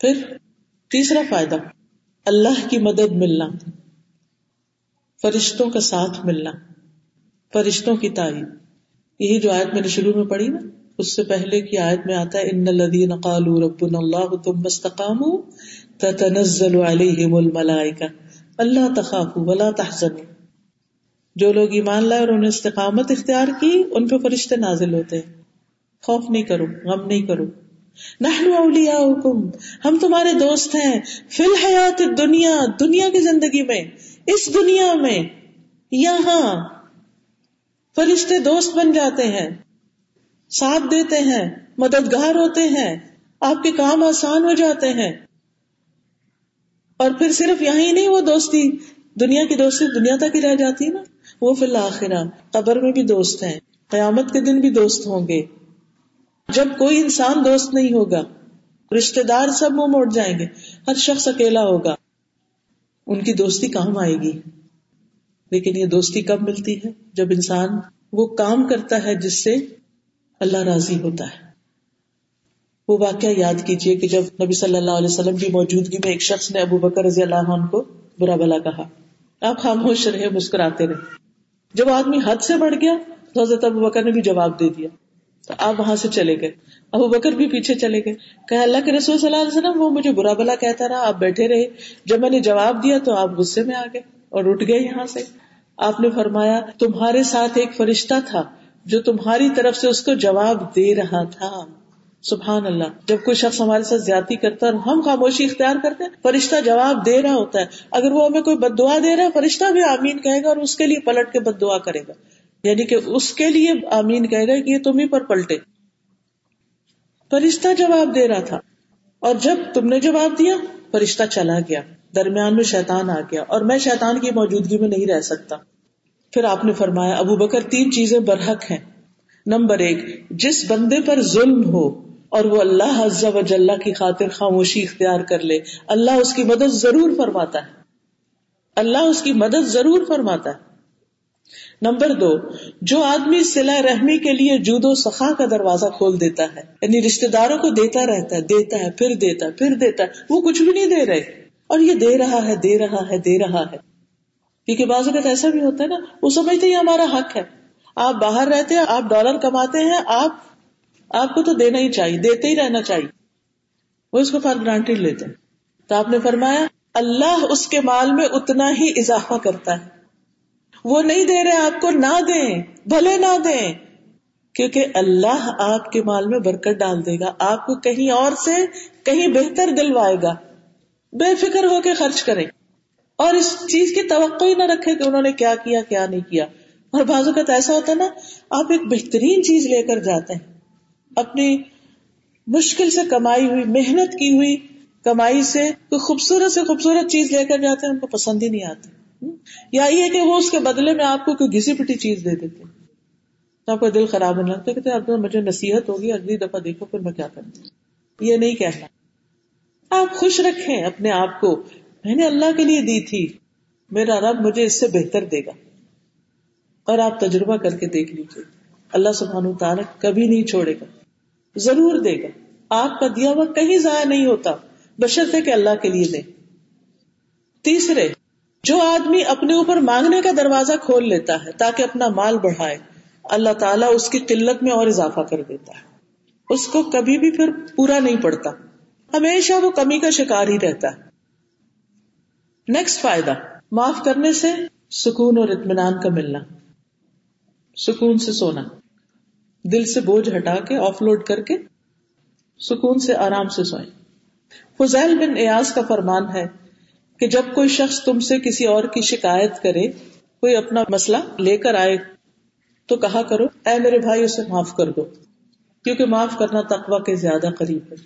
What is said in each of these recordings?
پھر تیسرا فائدہ، اللہ کی مدد ملنا، فرشتوں کا ساتھ ملنا، فرشتوں کی تعریف۔ یہی جو آیت میں نے شروع میں پڑھی نا، اس سے پہلے کی آیت میں آتا ہے، ان الذين قالوا ربنا الله ثم استقاموا تتنزل عليهم الملائكه الا تخافوا ولا تحزنوا۔ جو لوگ ایمان لائے اور انہیں استقامت اختیار کی، ان پہ فرشتے نازل ہوتے ہیں۔ خوف نہیں کرو، غم نہیں کرو۔ نحن اولیاؤکم، ہم تمہارے دوست ہیں، فی الحیات دنیا دنیا کی زندگی میں، اس دنیا میں، یہاں فرشتے دوست بن جاتے ہیں، ساتھ دیتے ہیں، مددگار ہوتے ہیں، آپ کے کام آسان ہو جاتے ہیں۔ اور پھر صرف یہاں نہیں، وہ دوستی، دنیا کی دوستی دنیا تک ہی رہ جاتی نا۔ وہ فی الآخرہ، قبر میں بھی دوست ہیں، قیامت کے دن بھی دوست ہوں گے۔ جب کوئی انسان دوست نہیں ہوگا رشتے دار سب منہ موڑ جائیں گے، ہر شخص اکیلا ہوگا۔ ان کی دوستی کام آئے گی۔ لیکن یہ دوستی کب ملتی ہے؟ جب انسان وہ کام کرتا ہے جس سے اللہ راضی ہوتا ہے۔ وہ واقعہ یاد کیجیے کہ جب نبی صلی اللہ علیہ وسلم کی موجودگی میں ایک شخص نے ابو بکر رضی اللہ عنہ کو برا بلا کہا۔ آپ خاموش رہے، مسکراتے رہے۔ جب آدمی حد سے بڑھ گیا، تو حضرت ابو بکر نے بھی جواب دے دیا۔ تو آپ وہاں سے چلے گئے۔ ابو بکر بھی پیچھے چلے گئے۔ کہ اللہ کے رسول صلی اللہ علیہ وسلم، وہ مجھے برا بلا کہتا رہا۔ آپ بیٹھے رہے۔ جب میں نے جواب دیا تو آپ غصے میں آ گئے اور اٹھ گئے یہاں سے۔ آپ نے فرمایا، تمہارے ساتھ ایک فرشتہ تھا جو تمہاری طرف سے اس کو جواب دے رہا تھا۔ سبحان اللہ۔ جب کوئی شخص ہمارے ساتھ زیادتی کرتا ہے اور ہم خاموشی اختیار کرتے ہیں، فرشتہ جواب دے رہا ہوتا ہے۔ اگر وہ ہمیں کوئی بد دعا دے رہا ہے، فرشتہ بھی آمین کہے گا اور اس کے لیے پلٹ کے بد دعا کرے گا۔ یعنی کہ اس کے لیے آمین کہے گا کہ یہ تم ہی پر پلٹے۔ فرشتہ جواب دے رہا تھا۔ اور جب تم نے جواب دیا، فرشتہ چلا گیا۔ درمیان میں شیطان آ گیا۔ اور میں شیطان کی موجودگی میں نہیں رہ سکتا۔ پھر آپ نے فرمایا، ابو بکر، تین چیزیں برحق ہیں۔ نمبر ایک، جس بندے پر ظلم ہو اور وہ اللہ عز و جلہ کی خاطر خاموشی اختیار کر لے، اللہ اس کی مدد ضرور فرماتا ہے۔ اللہ اس کی مدد ضرور فرماتا ہے۔ نمبر دو، جو آدمی سلا رحمی کے لیے جود و سخا کا دروازہ کھول دیتا ہے یعنی رشتے داروں کو دیتا رہتا ہے، دیتا ہے، پھر دیتا ہے، پھر دیتا ہے، وہ کچھ بھی نہیں دے رہے۔ اور یہ دے رہا ہے، دے رہا ہے، دے رہا ہے۔ کیونکہ بعض اوقات ایسا بھی ہوتا ہے نا، وہ سمجھتے ہی ہمارا حق ہے۔ آپ باہر رہتے ہیں، آپ ڈالر کماتے ہیں، آپ آپ کو تو دینا ہی چاہیے، دیتے ہی رہنا چاہیے۔ وہ اس کو فار گرانٹیڈ لیتے ہیں۔ تو آپ نے فرمایا، اللہ اس کے مال میں اتنا ہی اضافہ کرتا ہے۔ وہ نہیں دے رہے آپ کو نہ دیں، بھلے نہ دیں۔ کیونکہ اللہ آپ کے مال میں برکت ڈال دے گا، آپ کو کہیں اور سے کہیں بہتر دلوائے گا۔ بے فکر ہو کے خرچ کریں۔ اور اس چیز کی توقع ہی نہ رکھے کہ انہوں نے کیا کیا کیا نہیں کیا۔ اور بازو کا ایسا ہوتا ہے نا، آپ ایک بہترین چیز لے کر جاتے ہیں۔ اپنی مشکل سے کمائی ہوئی، محنت کی ہوئی کمائی سے کوئی خوبصورت سے خوبصورت چیز لے کر جاتے ہیں، ان کو پسند ہی نہیں آتی۔ یا یہ کہ وہ اس کے بدلے میں آپ کو کوئی گھسی پٹی چیز دے دیتے تو آپ کا دل خراب ہونے لگتا ہے اب مجھے نصیحت ہوگی، اگلی دفعہ دیکھو، پھر میں کیا کروں۔ یہ نہیں کہنا۔ آپ خوش رکھیں اپنے آپ کو۔ میں نے اللہ کے لیے دی تھی، میرا رب مجھے اس سے بہتر دے گا۔ اور آپ تجربہ کر کے دیکھ لیجیے اللہ سبحانہ تعالیٰ کبھی نہیں چھوڑے گا۔ ضرور دے گا۔ آپ کا دیا ہوا کہیں ضائع نہیں ہوتا۔ بشرطے کہ اللہ کے لیے دے۔ تیسرے جو آدمی اپنے اوپر مانگنے کا دروازہ کھول لیتا ہے تاکہ اپنا مال بڑھائے، اللہ تعالیٰ اس کی قلت میں اور اضافہ کر دیتا ہے۔ اس کو کبھی بھی پھر پورا نہیں پڑتا۔ ہمیشہ وہ کمی کا شکار ہی رہتا ہے۔ نیکسٹ فائدہ، معاف کرنے سے سکون اور اطمینان کا ملنا۔ سکون سے سونا۔ دل سے بوجھ ہٹا کے آف لوڈ کر کے سکون سے آرام سے سوئیں۔ فضیل بن ایاز کا فرمان ہے کہ جب کوئی شخص تم سے کسی اور کی شکایت کرے، کوئی اپنا مسئلہ لے کر آئے، تو کہا کرو، اے میرے بھائی، اسے معاف کر دو، کیونکہ معاف کرنا تقوا کے زیادہ قریب ہے۔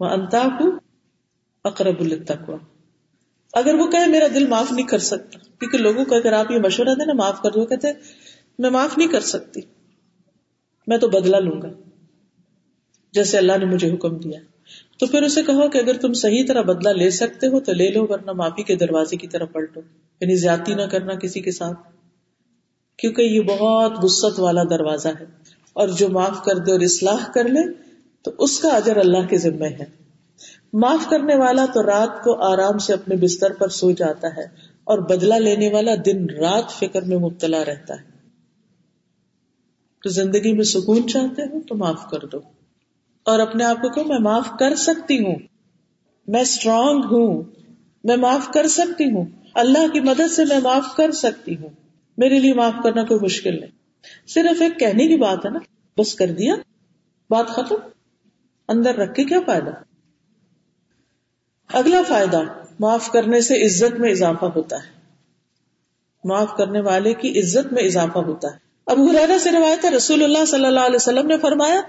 وہ انتا کو اقرب التقوا اگر وہ کہے، میرا دل معاف نہیں کر سکتا، کیونکہ لوگوں کو اگر آپ یہ مشورہ دیں نا، معاف کر دو کہتے میں معاف نہیں کر سکتی، میں تو بدلا لوں گا، جیسے اللہ نے مجھے حکم دیا۔ تو پھر اسے کہو کہ اگر تم صحیح طرح بدلا لے سکتے ہو تو لے لو، ورنہ معافی کے دروازے کی طرف پلٹو۔ یعنی زیادتی نہ کرنا کسی کے ساتھ۔ کیونکہ یہ بہت وسط والا دروازہ ہے۔ اور جو معاف کر دے اور اصلاح کر لے، تو اس کا اجر اللہ کے ذمے ہے۔ معاف کرنے والا تو رات کو آرام سے اپنے بستر پر سو جاتا ہے۔ اور بدلہ لینے والا دن رات فکر میں مبتلا رہتا ہے۔ تو زندگی میں سکون چاہتے ہو تو معاف کر دو۔ اور اپنے آپ کو کہ میں معاف کر سکتی ہوں۔ میں اسٹرانگ ہوں۔ میں معاف کر سکتی ہوں۔ اللہ کی مدد سے میں معاف کر سکتی ہوں۔ میرے لیے معاف کرنا کوئی مشکل نہیں۔ صرف ایک کہنے کی بات ہے نا، بس کر دیا۔ بات ختم۔ اندر رکھ کے کیا فائدہ؟ اگلا فائدہ، معاف کرنے سے عزت میں اضافہ ہوتا ہے۔ معاف کرنے والے کی عزت میں اضافہ ہوتا ہے۔ اب حرارا سے روایت ہے، رسول اللہ صلی اللہ علیہ وسلم نے فرمایا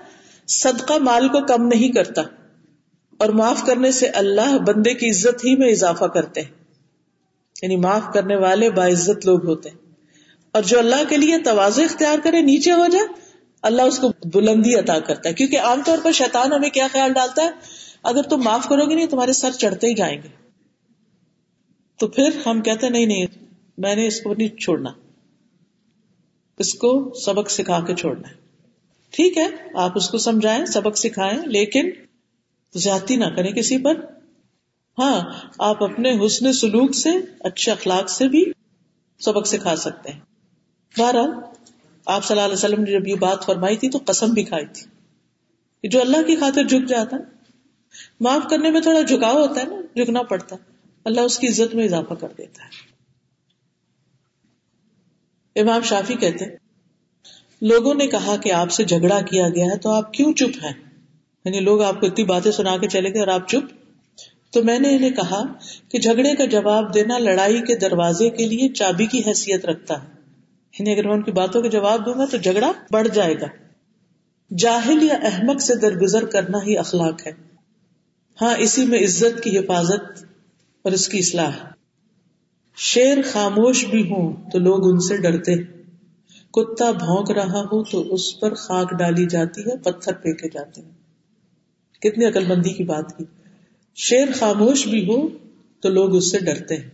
صدقہ مال کو کم نہیں کرتا اور معاف کرنے سے اللہ بندے کی عزت ہی میں اضافہ کرتے ہیں۔ یعنی معاف کرنے والے باعزت لوگ ہوتے ہیں۔ اور جو اللہ کے لیے توازو اختیار کرے نیچے ہو جائے، اللہ اس کو بلندی عطا کرتا ہے۔ کیونکہ عام طور پر شیطان ہمیں کیا خیال ڈالتا ہے؟ اگر تم معاف کرو گے نہیں، تمہارے سر چڑھتے ہی جائیں گے۔ تو پھر ہم کہتے نہیں نہیں، میں نے اس کو نہیں چھوڑنا۔ اس کو سبق سکھا کے چھوڑنا ہے۔ ٹھیک ہے، آپ اس کو سمجھائیں، سبق سکھائیں، لیکن زیادتی نہ کریں کسی پر۔ ہاں آپ اپنے حسن سلوک سے، اچھے اخلاق سے بھی سبق سکھا سکتے ہیں۔ بہرحال، آپ صلی اللہ علیہ وسلم نے جب یہ بات فرمائی تھی تو قسم بھی کھائی تھی جو اللہ کی خاطر جھک جاتا ہے۔ معاف کرنے میں تھوڑا جھکاؤ ہوتا ہے نا، جھکنا پڑتا ہے۔ اللہ اس کی عزت میں اضافہ کر دیتا ہے۔ امام شافی کہتے لوگوں نے کہا کہ آپ سے جھگڑا کیا گیا ہے تو آپ کیوں چپ ہیں؟ یعنی لوگ آپ کو اتنی باتیں سنا کے چلے گئے اور آپ چپ؟ تو میں نے انہیں کہا کہ جھگڑے کا جواب دینا لڑائی کے دروازے کے لیے چابی کی حیثیت رکھتا ہے۔ یعنی اگر میں ان کی باتوں کے جواب دوں گا تو جھگڑا بڑھ جائے گا۔ جاہل یا احمد سے درگزر کرنا ہی اخلاق ہے۔ ہاں اسی میں عزت کی حفاظت اور اس کی اصلاح۔ شیر خاموش بھی ہوں تو لوگ ان سے ڈرتے۔ کتا بھونک رہا ہو تو اس پر خاک ڈالی جاتی ہے، پتھر پھینکے جاتے ہیں۔ کتنی عقل بندی کی بات کی۔ شیر خاموش بھی ہو تو لوگ اس سے ڈرتے ہیں۔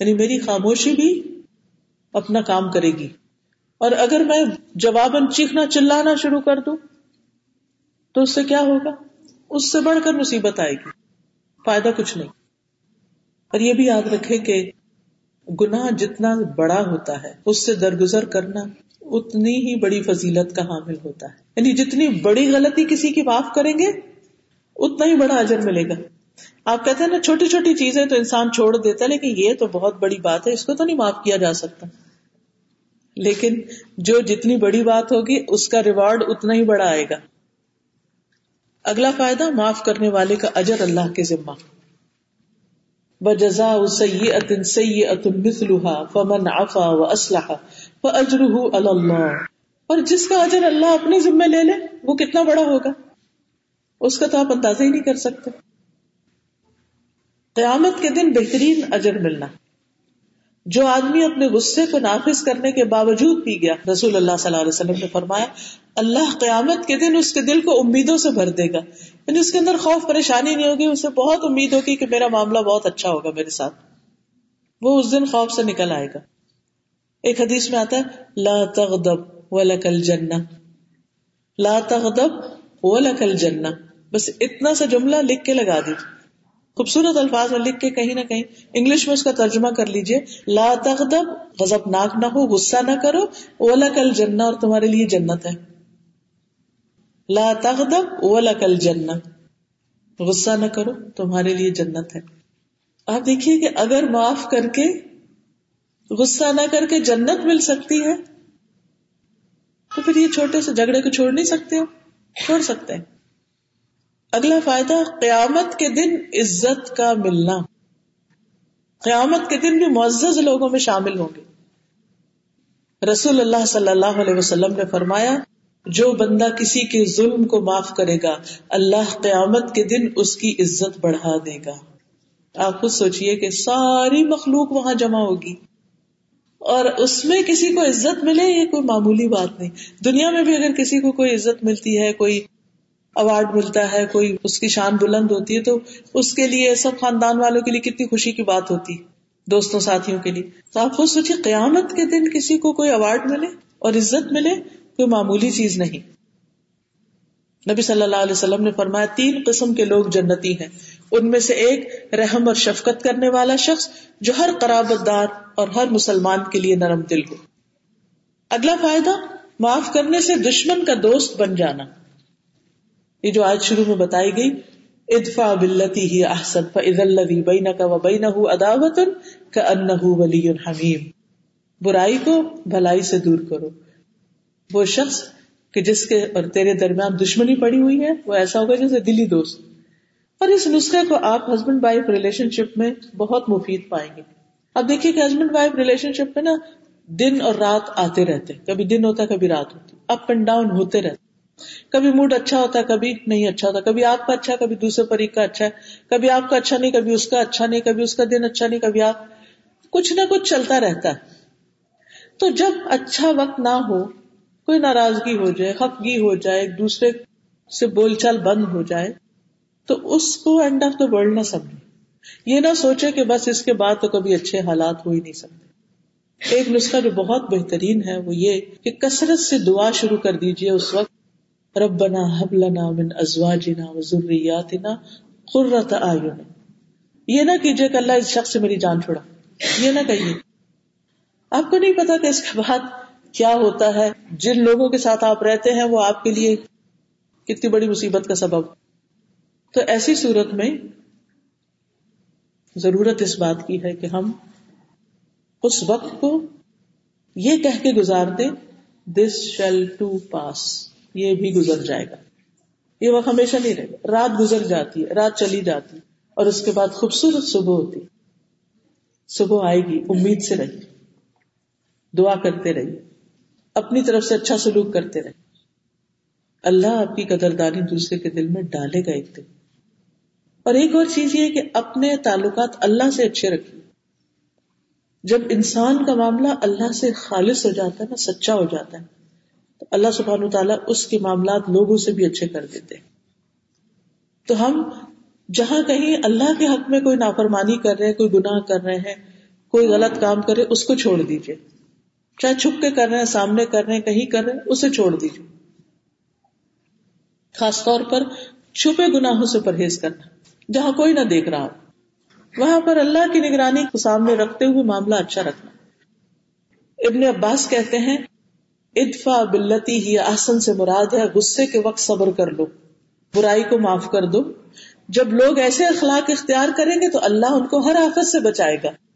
یعنی میری خاموشی بھی اپنا کام کرے گی۔ اور اگر میں جواباً چیخنا چلانا شروع کر دوں تو اس سے کیا ہوگا؟ اس سے بڑھ کر مصیبت آئے گی۔ فائدہ کچھ نہیں۔ اور یہ بھی یاد رکھے کہ گناہ جتنا بڑا ہوتا ہے، اس سے درگزر کرنا اتنی ہی بڑی فضیلت کا حامل ہوتا ہے۔ یعنی جتنی بڑی غلطی کسی کی معاف کریں گے، اتنا ہی بڑا اجر ملے گا۔ آپ کہتے ہیں نا، چھوٹی چھوٹی چیزیں تو انسان چھوڑ دیتا ہے، لیکن یہ تو بہت بڑی بات ہے، اس کو تو نہیں معاف کیا جا سکتا۔ لیکن جو جتنی بڑی بات ہوگی، اس کا ریوارڈ اتنا ہی بڑا آئے گا۔ اگلا فائدہ، معاف کرنے والے کا اجر اللہ کے ذمہ۔ جزا سی اتن سی فمن آفا و اسلحہ وہ اجرح اللہ اور جس کا اجر اللہ اپنے ذمے لے لے، وہ کتنا بڑا ہوگا؟ اس کا تو آپ اندازہ ہی نہیں کر سکتے۔ قیامت کے دن بہترین اجر ملنا۔ جو آدمی اپنے غصے کو نافذ کرنے کے باوجود پی گیا، رسول اللہ صلی اللہ علیہ وسلم نے فرمایا، اللہ قیامت کے دن اس کے دل کو امیدوں سے بھر دے گا۔ یعنی اس کے اندر خوف پریشانی نہیں ہوگی اسے بہت امید ہوگی کہ میرا معاملہ بہت اچھا ہوگا میرے ساتھ۔ وہ اس دن خوف سے نکل آئے گا۔ ایک حدیث میں آتا ہے، لا تغضب ولک الجنہ۔ لا تغضب ولک الجنہ۔ بس اتنا سا جملہ لکھ کے لگا دیجیے خوبصورت الفاظ میں لکھ کے کہیں نہ کہیں انگلش میں اس کا ترجمہ کر لیجیے لا تغضب غضب ناک نہ ہو، غصہ نہ کرو اولا کل جنہ اور تمہارے لیے جنت ہے۔ لا تغضب اولا کل جنہ غصہ نہ کرو، تمہارے لیے جنت ہے۔ آپ دیکھیے کہ اگر معاف کر کے، غصہ نہ کر کے جنت مل سکتی ہے، تو پھر یہ چھوٹے سے جھگڑے کو چھوڑ نہیں سکتے ہو، چھوڑ سکتے ہیں۔ اگلا فائدہ، قیامت کے دن عزت کا ملنا۔ قیامت کے دن بھی معزز لوگوں میں شامل ہوں گے۔ رسول اللہ صلی اللہ علیہ وسلم نے فرمایا جو بندہ کسی کے ظلم کو معاف کرے گا، اللہ قیامت کے دن اس کی عزت بڑھا دے گا۔ آپ خود سوچئے کہ ساری مخلوق وہاں جمع ہوگی۔ اور اس میں کسی کو عزت ملے یہ کوئی معمولی بات نہیں۔ دنیا میں بھی اگر کسی کو کوئی عزت ملتی ہے، کوئی اوارڈ ملتا ہے، کوئی اس کی شان بلند ہوتی ہے، تو اس کے لیے، سب خاندان والوں کے لیے کتنی خوشی کی بات ہوتی، دوستوں، ساتھیوں کے لیے۔ تو آپ خود سوچیے قیامت کے دن کسی کو کوئی اوارڈ ملے اور عزت ملے کوئی معمولی چیز نہیں۔ نبی صلی اللہ علیہ وسلم نے فرمایا، تین قسم کے لوگ جنتی ہیں۔ ان میں سے ایک رحم اور شفقت کرنے والا شخص جو ہر قرابت دار اور ہر مسلمان کے لیے نرم دل ہو۔ اگلا فائدہ، معاف کرنے سے دشمن کا دوست بن جانا۔ یہ جو آج شروع میں بتائی گئی ادفا بلتی ہی احسن فضی بین کا و بین اداوت کا ان ولی حمیم۔ برائی کو، بھلائی سے دور کرو۔ وہ شخص کہ جس کے اور تیرے درمیان دشمنی پڑی ہوئی ہے، وہ ایسا ہوگا جیسے دلی دوست۔ اور اس نسخے کو آپ ہسبینڈ وائف ریلیشن شپ میں بہت مفید پائیں گے۔ اب دیکھیے کہ ہسبینڈ وائف ریلیشن شپ میں نا دن اور رات آتے رہتے کبھی دن ہوتا کبھی رات ہوتی اپ اینڈ ڈاؤن ہوتے رہتے کبھی موڈ اچھا ہوتا ہے، کبھی نہیں اچھا ہوتا۔ کبھی آپ کا اچھا کبھی دوسرے پریق کا اچھا۔ ہے کبھی آپ کا اچھا نہیں، کبھی اس کا اچھا نہیں، کبھی اس کا دن اچھا نہیں، کبھی آپ۔ کچھ نہ کچھ چلتا رہتا ہے۔ تو جب اچھا وقت نہ ہو کوئی ناراضگی ہو جائے، خفگی ہو جائے، ایک دوسرے سے بول چال بند ہو جائے، تو اس کو اینڈ آف دا ورلڈ نہ سمجھے۔ یہ نہ سوچے کہ بس اس کے بعد تو کبھی اچھے حالات ہو ہی نہیں سکتے۔ ایک نسخہ جو بہت بہترین ہے وہ یہ کہ کثرت سے دعا شروع کر دیجیے اس وقت۔ ربنا حب لنا من ازواجنا و ذریاتنا قرۃ اعین۔ یہ نہ کیجیے کہ اللہ اس شخص سے میری جان چھوڑا۔ یہ نہ کہیے۔ آپ کو نہیں پتا کہ اس کے بعد کیا ہوتا ہے؟ جن لوگوں کے ساتھ آپ رہتے ہیں، وہ آپ کے لیے کتنی بڑی مصیبت کا سبب۔ تو ایسی صورت میں ضرورت اس بات کی ہے کہ ہم اس وقت کو یہ کہہ کے گزار دیں دس شیل ٹو پاس یہ بھی گزر جائے گا۔ یہ وقت ہمیشہ نہیں رہے گا۔ رات گزر جاتی ہے، رات چلی جاتی اور اس کے بعد خوبصورت صبح ہوتی صبح آئے گی، امید سے رہی دعا کرتے رہیے۔ اپنی طرف سے اچھا سلوک کرتے رہے۔ اللہ آپ کی قدردانی دوسرے کے دل میں ڈالے گا ایک دن۔ اور ایک اور چیز یہ کہ اپنے تعلقات اللہ سے اچھے رکھیے جب انسان کا معاملہ اللہ سے خالص ہو جاتا ہے نا، سچا ہو جاتا ہے، تو اللہ سبحان تعالیٰ اس کے معاملات لوگوں سے بھی اچھے کر دیتے تو ہم جہاں کہیں اللہ کے حق میں کوئی نافرمانی کر رہے ہیں، کوئی گناہ کر رہے ہیں، کوئی غلط کام کرے اس کو چھوڑ دیجیے چاہے چھپ کے کر رہے ہیں، سامنے کر رہے ہیں، کہیں کر رہے ہیں، اسے چھوڑ دیجیے خاص طور پر چھپے گناہوں سے پرہیز کرنا، جہاں کوئی نہ دیکھ رہا ہو۔ وہاں پر اللہ کی نگرانی کو سامنے رکھتے ہوئے معاملہ اچھا رکھنا۔ ابن عباس کہتے ہیں ادفا بلتی ہی آسن سے مراد ہے، غصے کے وقت صبر کر لو۔ برائی کو معاف کر دو۔ جب لوگ ایسے اخلاق اختیار کریں گے تو اللہ ان کو ہر آفت سے بچائے گا۔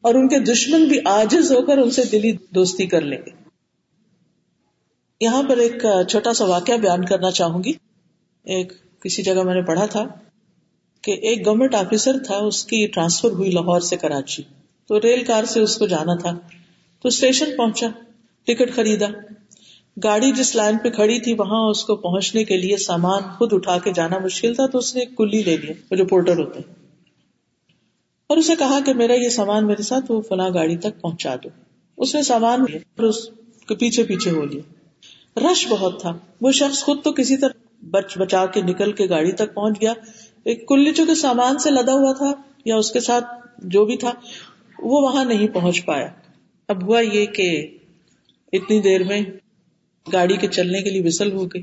اور ان کے دشمن بھی آجز ہو کر ان سے دلی دوستی کر لیں گے۔ یہاں پر ایک چھوٹا سا واقعہ بیان کرنا چاہوں گی۔ ایک کسی جگہ میں نے پڑھا تھا کہ ایک گورنمنٹ آفیسر تھا، اس کی ٹرانسفر ہوئی لاہور سے کراچی۔ تو ریل کار سے اس کو جانا تھا۔ تو اسٹیشن پہنچا ٹکٹ خریدا۔ گاڑی جس لائن پہ کھڑی تھی، وہاں اس کو پہنچنے کے لیے سامان خود اٹھا کے جانا مشکل تھا، تو اس نے ایک کلی لے لیا وہ جو پورٹر ہوتے ہیں۔ اور اسے کہا کہ میرا یہ سامان میرے ساتھ وہ فلاں گاڑی تک پہنچا دو۔ اس نے سامان اور اس کے پیچھے پیچھے ہو لیا۔ رش بہت تھا۔ وہ شخص خود تو کسی طرح بچ بچا کے نکل کے گاڑی تک پہنچ گیا۔ ایک کلی چونکہ سامان سے لدا ہوا تھا یا اس کے ساتھ جو بھی تھا، وہ وہاں نہیں پہنچ پایا۔ اب ہوا یہ کہ اتنی دیر میں گاڑی کے چلنے کے لیے وسل ہو گئی۔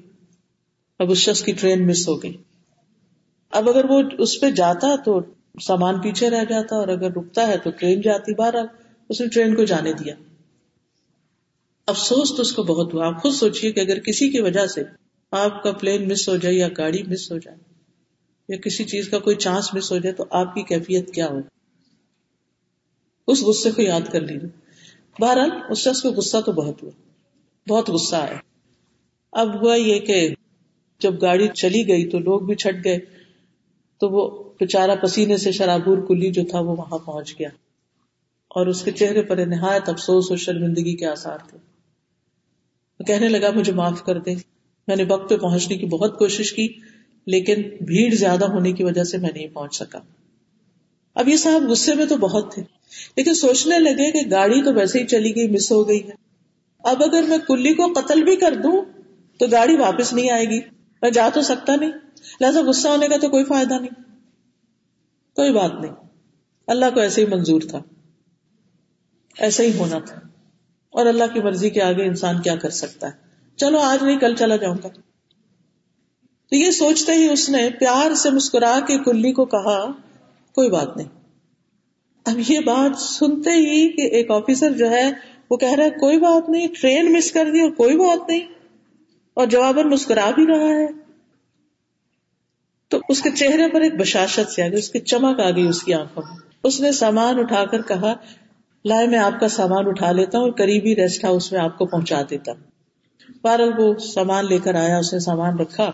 اب اس شخص کی ٹرین مس ہو گئی۔ اب اگر وہ اس پہ جاتا تو سامان پیچھے رہ جاتا اور اگر رکتا ہے تو ٹرین جاتی باہر اس نے ٹرین کو جانے دیا۔ افسوس تو اس کو بہت ہوا۔ آپ خود سوچیے کہ اگر کسی کی وجہ سے آپ کا پلین مس ہو جائے یا گاڑی مس ہو جائے یا کسی چیز کا کوئی چانس مس ہو جائے تو آپ کی کیفیت کیا ہو اس غصے کو یاد کر لیجیے بہرحال، اس شخص کو غصہ تو بہت ہوا۔ بہت غصہ آیا۔ اب ہوا یہ کہ جب گاڑی چلی گئی تو لوگ بھی چھٹ گئے تو وہ بےچارا پسینے سے شرابور کلی جو تھا وہ وہاں پہنچ گیا اور اس کے چہرے پر نہایت افسوس اور شرمندگی کے آسار تھے۔ وہ کہنے لگا، مجھے معاف کر دے میں نے وقت پہ پہنچنے کی بہت کوشش کی، لیکن بھیڑ زیادہ ہونے کی وجہ سے میں نہیں پہنچ سکا۔ اب یہ صاحب غصے میں تو بہت تھے، لیکن سوچنے لگے کہ گاڑی تو ویسے ہی چلی گئی، مس ہو گئی ہے۔ اب اگر میں کلی کو قتل بھی کر دوں تو گاڑی واپس نہیں آئے گی۔ میں جا تو سکتا نہیں۔ لہٰذا غصہ ہونے کا تو کوئی فائدہ نہیں۔ کوئی بات نہیں۔ اللہ کو ایسے ہی منظور تھا۔ ایسا ہی ہونا تھا۔ اور اللہ کی مرضی کے آگے انسان کیا کر سکتا ہے۔ چلو آج نہیں، کل چلا جاؤں گا۔ تو یہ سوچتے ہی اس نے پیار سے مسکرا کے کلی کو کہا، کوئی بات نہیں۔ اب یہ بات سنتے ہی کہ ایک آفیسر جو ہے، وہ کہہ رہا ہے، کوئی بات نہیں، ٹرین مس کر دی اور کوئی بات نہیں۔ اور جواباً مسکرا بھی رہا ہے۔ تو اس کے چہرے پر ایک بشاشت سے آ گئی، اس کی چمک آ گئی اس کی آنکھوں میں۔ اس نے سامان اٹھا کر کہا، لائے میں آپ کا سامان اٹھا لیتا ہوں اور قریبی ریسٹ ہاؤس میں آپ کو پہنچا دیتا۔ ہوں بہرحال وہ سامان لے کر آیا، اس نے سامان رکھا۔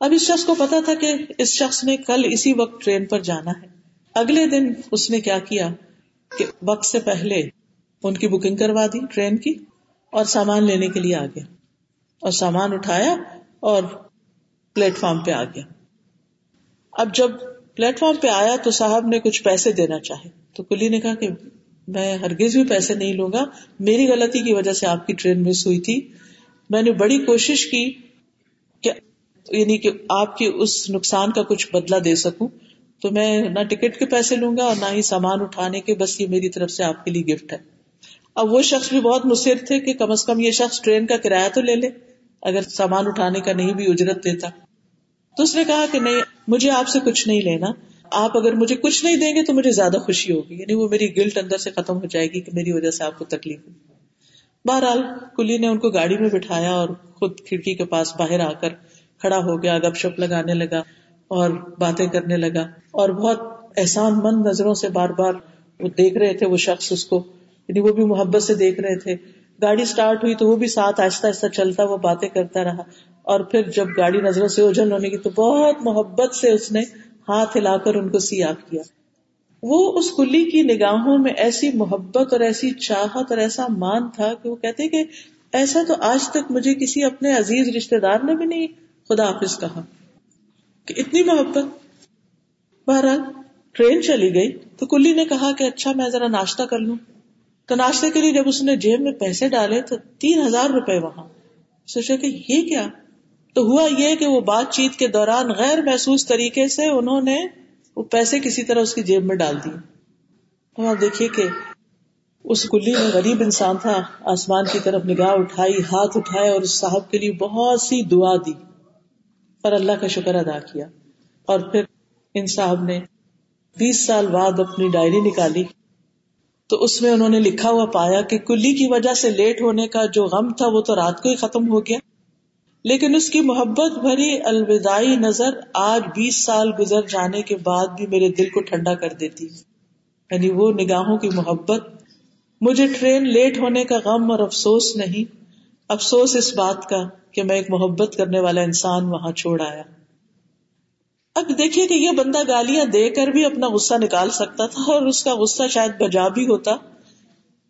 اب اس شخص کو پتا تھا کہ اس شخص نے کل اسی وقت ٹرین پر جانا ہے۔ اگلے دن اس نے کیا کیا کہ وقت سے پہلے ان کی بکنگ کروا دی ٹرین کی اور سامان لینے کے لیے آ گیا اور سامان اٹھایا اور پلیٹ فارم پہ آ گیا اب جب پلیٹ فارم پہ آیا تو صاحب نے کچھ پیسے دینا چاہے تو کلی نے کہا کہ میں ہرگز بھی پیسے نہیں لوں گا۔ میری غلطی کی وجہ سے آپ کی ٹرین مس ہوئی تھی۔ میں نے بڑی کوشش کی کہ یعنی کہ آپ کی اس نقصان کا کچھ بدلا دے سکوں۔ تو میں نہ ٹکٹ کے پیسے لوں گا اور نہ ہی سامان اٹھانے کے، بس یہ میری طرف سے آپ کے لیے گفٹ ہے۔ اب وہ شخص بھی بہت مصر تھے کہ کم از کم یہ شخص ٹرین کا کرایہ تو لے لے، اگر سامان اٹھانے کا نہیں بھی اجرت دیتا۔ تو اس نے کہا کہ نہیں مجھے آپ سے کچھ نہیں لینا۔ آپ اگر مجھے کچھ نہیں دیں گے تو مجھے زیادہ خوشی ہوگی۔ یعنی وہ میری گلٹ اندر سے ختم ہو جائے گی کہ میری وجہ سے آپ کو تکلیف ہوئی۔ بہرحال، کلی نے ان کو گاڑی میں بٹھایا اور خود کھڑکی کے پاس باہر آ کر کھڑا ہو گیا گپ شپ لگانے لگا اور باتیں کرنے لگا۔ اور بہت احسان مند نظروں سے بار بار وہ دیکھ رہے تھے، وہ شخص اس کو۔ یعنی وہ بھی محبت سے دیکھ رہے تھے۔ گاڑی اسٹارٹ ہوئی تو وہ بھی ساتھ آہستہ آہستہ چلتا، وہ باتیں کرتا رہا۔ اور پھر جب گاڑی نظروں سے اوجھل ہونے کی تو بہت محبت سے اس نے ہاتھ ہلا کر ان کو سیاف کیا۔ وہ اس کلی کی نگاہوں میں ایسی محبت اور ایسی چاہت اور ایسا مان تھا کہ وہ کہتے کہ ایسا تو آج تک مجھے کسی اپنے عزیز رشتے دار نے بھی نہیں، خدا حافظ کہا۔ کہ اتنی محبت۔ بہرحال ٹرین چلی گئی تو کلی نے کہا کہ اچھا میں ذرا ناشتہ کر لوں۔ تو ناشتے کے لیے جب اس نے جیب میں پیسے ڈالے تو تین ہزار روپے وہاں۔ سوچا کہ یہ کیا؟ تو ہوا یہ کہ وہ بات چیت کے دوران غیر محسوس طریقے سے انہوں نے وہ پیسے کسی طرح اس کی جیب میں ڈال دیے۔ آپ دیکھیے کہ اس کلی میں غریب انسان تھا، آسمان کی طرف نگاہ اٹھائی، ہاتھ اٹھائے اور اس صاحب کے لیے بہت سی دعا دی۔ اور اللہ کا شکر ادا کیا۔ اور پھر ان صاحب نے بیس سال بعد اپنی ڈائری نکالی۔ تو اس میں انہوں نے لکھا ہوا پایا کہ کلی کی وجہ سے لیٹ ہونے کا جو غم تھا وہ تو رات کو ہی ختم ہو گیا۔ لیکن اس کی محبت بھری الوداعی نظر آج بیس سال گزر جانے کے بعد بھی میرے دل کو ٹھنڈا کر دیتی یعنی وہ نگاہوں کی محبت، مجھے ٹرین لیٹ ہونے کا غم اور افسوس نہیں۔ افسوس اس بات کا کہ میں ایک محبت کرنے والا انسان وہاں چھوڑ آیا۔ اب دیکھیے کہ یہ بندہ گالیاں دے کر بھی اپنا غصہ نکال سکتا تھا اور اس کا غصہ شاید بجا بھی ہوتا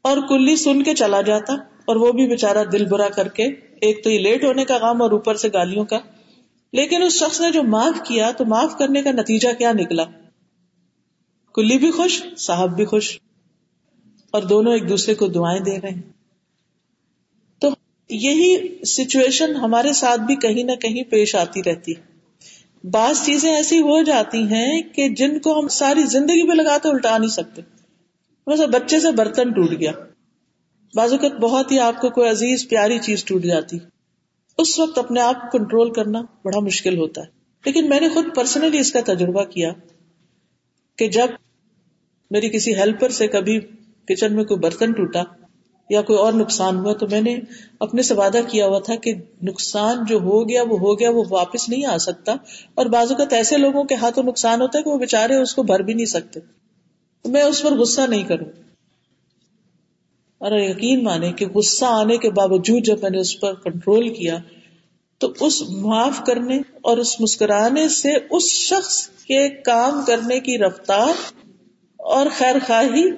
اور کلی سن کے چلا جاتا۔ اور وہ بھی بےچارا دل برا کر کے، ایک تو یہ لیٹ ہونے کا کام اور اوپر سے گالیوں کا۔ لیکن اس شخص نے جو معاف کیا تو معاف کرنے کا نتیجہ کیا نکلا۔ کلی بھی خوش، صاحب بھی خوش۔ اور دونوں ایک دوسرے کو دعائیں دے رہے ہیں۔ تو یہی سچویشن ہمارے ساتھ بھی کہیں نہ کہیں پیش آتی رہتی۔ ہے بعض چیزیں ایسی ہو جاتی ہیں کہ جن کو ہم ساری زندگی پہ لگاتے الٹا نہیں سکتے۔ بچے سے برتن ٹوٹ گیا۔ بعض اوقات بہت ہی آپ کو کوئی عزیز پیاری چیز ٹوٹ جاتی۔ اس وقت اپنے آپ کو کنٹرول کرنا بڑا مشکل ہوتا ہے۔ لیکن میں نے خود پرسنلی اس کا تجربہ کیا کہ جب میری کسی ہیلپر سے کبھی کچن میں کوئی برتن ٹوٹا یا کوئی اور نقصان ہوا تو میں نے اپنے سے وعدہ کیا ہوا تھا کہ نقصان جو ہو گیا وہ ہو گیا، وہ واپس نہیں آ سکتا۔ اور بعض اوقات ایسے لوگوں کے ہاتھوں نقصان ہوتا ہے کہ وہ بےچارے اس کو بھر بھی نہیں سکتے۔ میں اس پر غصہ نہیں کروں۔ اور یقین مانے کہ غصہ آنے کے باوجود جب میں نے اس پر کنٹرول کیا، تو اس معاف کرنے اور اس مسکرانے سے اس شخص کے کام کرنے کی رفتار اور خیر خواہی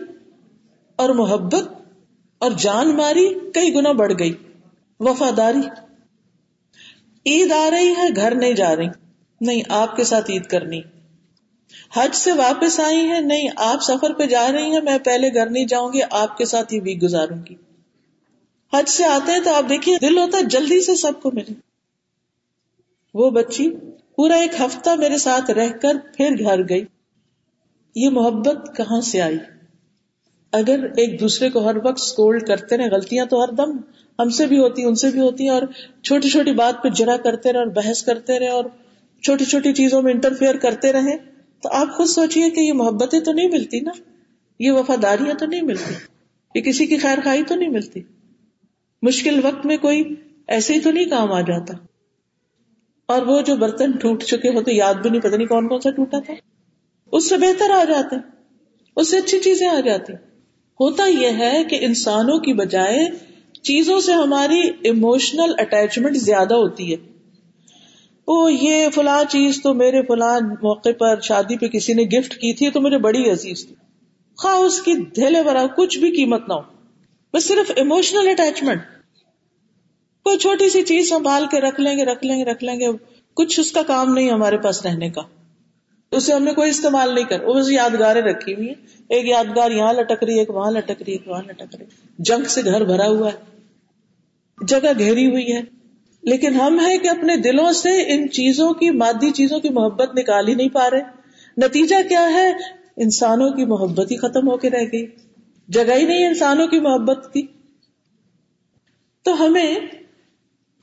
اور محبت اور جان ماری کئی گنا بڑھ گئی۔ وفاداری۔ عید آ رہی ہے، گھر نہیں جا رہی۔ نہیں، آپ کے ساتھ عید کرنی۔ حج سے واپس آئی ہے نہیں، آپ سفر پہ جا رہی ہیں، میں پہلے گھر نہیں جاؤں گی، آپ کے ساتھ ہی ویک گزاروں گی۔ حج سے آتے ہیں تو آپ دیکھیے، دل ہوتا ہے جلدی سے سب کو ملے۔ وہ بچی پورا ایک ہفتہ میرے ساتھ رہ کر پھر گھر گئی۔ یہ محبت کہاں سے آئی؟ اگر ایک دوسرے کو ہر وقت اسکولڈ کرتے رہے، غلطیاں تو ہر دم ہم سے بھی ہوتی، ان سے بھی ہوتی ہیں، اور چھوٹی چھوٹی بات پہ جرا کرتے رہے اور بحث کرتے رہے، اور چھوٹی چھوٹی چیزوں میں انٹرفیئر کرتے رہے۔ تو آپ خود سوچیے کہ یہ محبتیں تو نہیں ملتی نا، یہ وفاداریاں تو نہیں ملتی، یہ کسی کی خیر خائی تو نہیں ملتی۔ مشکل وقت میں کوئی ایسے ہی تو نہیں کام آ جاتا۔ اور وہ جو برتن ٹوٹ چکے ہوتے، یاد بھی نہیں پتا نہیں کون کون سا ٹوٹا تھا۔ اس سے بہتر آ جاتے، اس سے اچھی چیزیں آ جاتی۔ ہوتا یہ ہے کہ انسانوں کی بجائے چیزوں سے ہماری ایموشنل اٹیچمنٹ زیادہ ہوتی ہے۔ وہ یہ فلاں چیز تو میرے فلاں موقع پر شادی پہ کسی نے گفٹ کی تھی تو مجھے بڑی عزیز تھی۔ خواہ اس کی دھیلے برا کچھ بھی قیمت نہ ہو۔ بس صرف ایموشنل اٹیچمنٹ کوئی چھوٹی سی چیز سنبھال کے رکھ لیں گے، رکھ لیں گے، رکھ لیں گے۔ کچھ اس کا کام نہیں ہمارے پاس رہنے کا۔ اسے ہم نے کوئی استعمال نہیں کر۔ وہ یادگاریں رکھی ہوئی ہیں۔ ایک یادگار یہاں لٹک رہی ہے ایک وہاں لٹک رہی ہے ایک وہاں لٹک رہی۔ جنگ سے گھر بھرا ہوا ہے۔ جگہ گھیری ہوئی ہے۔ لیکن ہم ہے کہ اپنے دلوں سے ان چیزوں کی، مادی چیزوں کی محبت نکال ہی نہیں پا رہے۔ نتیجہ کیا ہے؟ انسانوں کی محبت ہی ختم ہو کے رہ گئی۔ جگہ ہی نہیں انسانوں کی محبت کی۔ تو ہمیں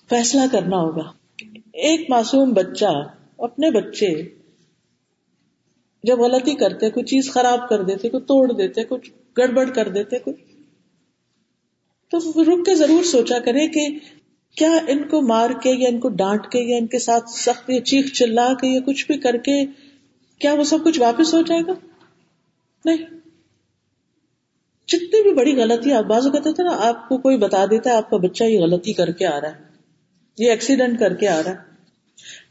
فیصلہ کرنا ہوگا۔ ایک معصوم بچہ، اپنے بچے، جب غلطی کرتے، کوئی چیز خراب کر دیتے، کوئی توڑ دیتے کچھ گڑبڑ کر دیتے کچھ تو رک کے ضرور سوچا کرے کہ کیا ان کو مار کے یا ان کو ڈانٹ کے یا ان کے ساتھ سخت یا چیخ چلا کے یا کچھ بھی کر کے کیا وہ سب کچھ واپس ہو جائے گا؟ نہیں۔ جتنی بھی بڑی غلطی آپ بازو کہتے تھے نا، آپ کو کوئی بتا دیتا ہے، آپ کا بچہ یہ غلطی کر کے آ رہا ہے۔ یہ ایکسیڈنٹ کر کے آ رہا ہے۔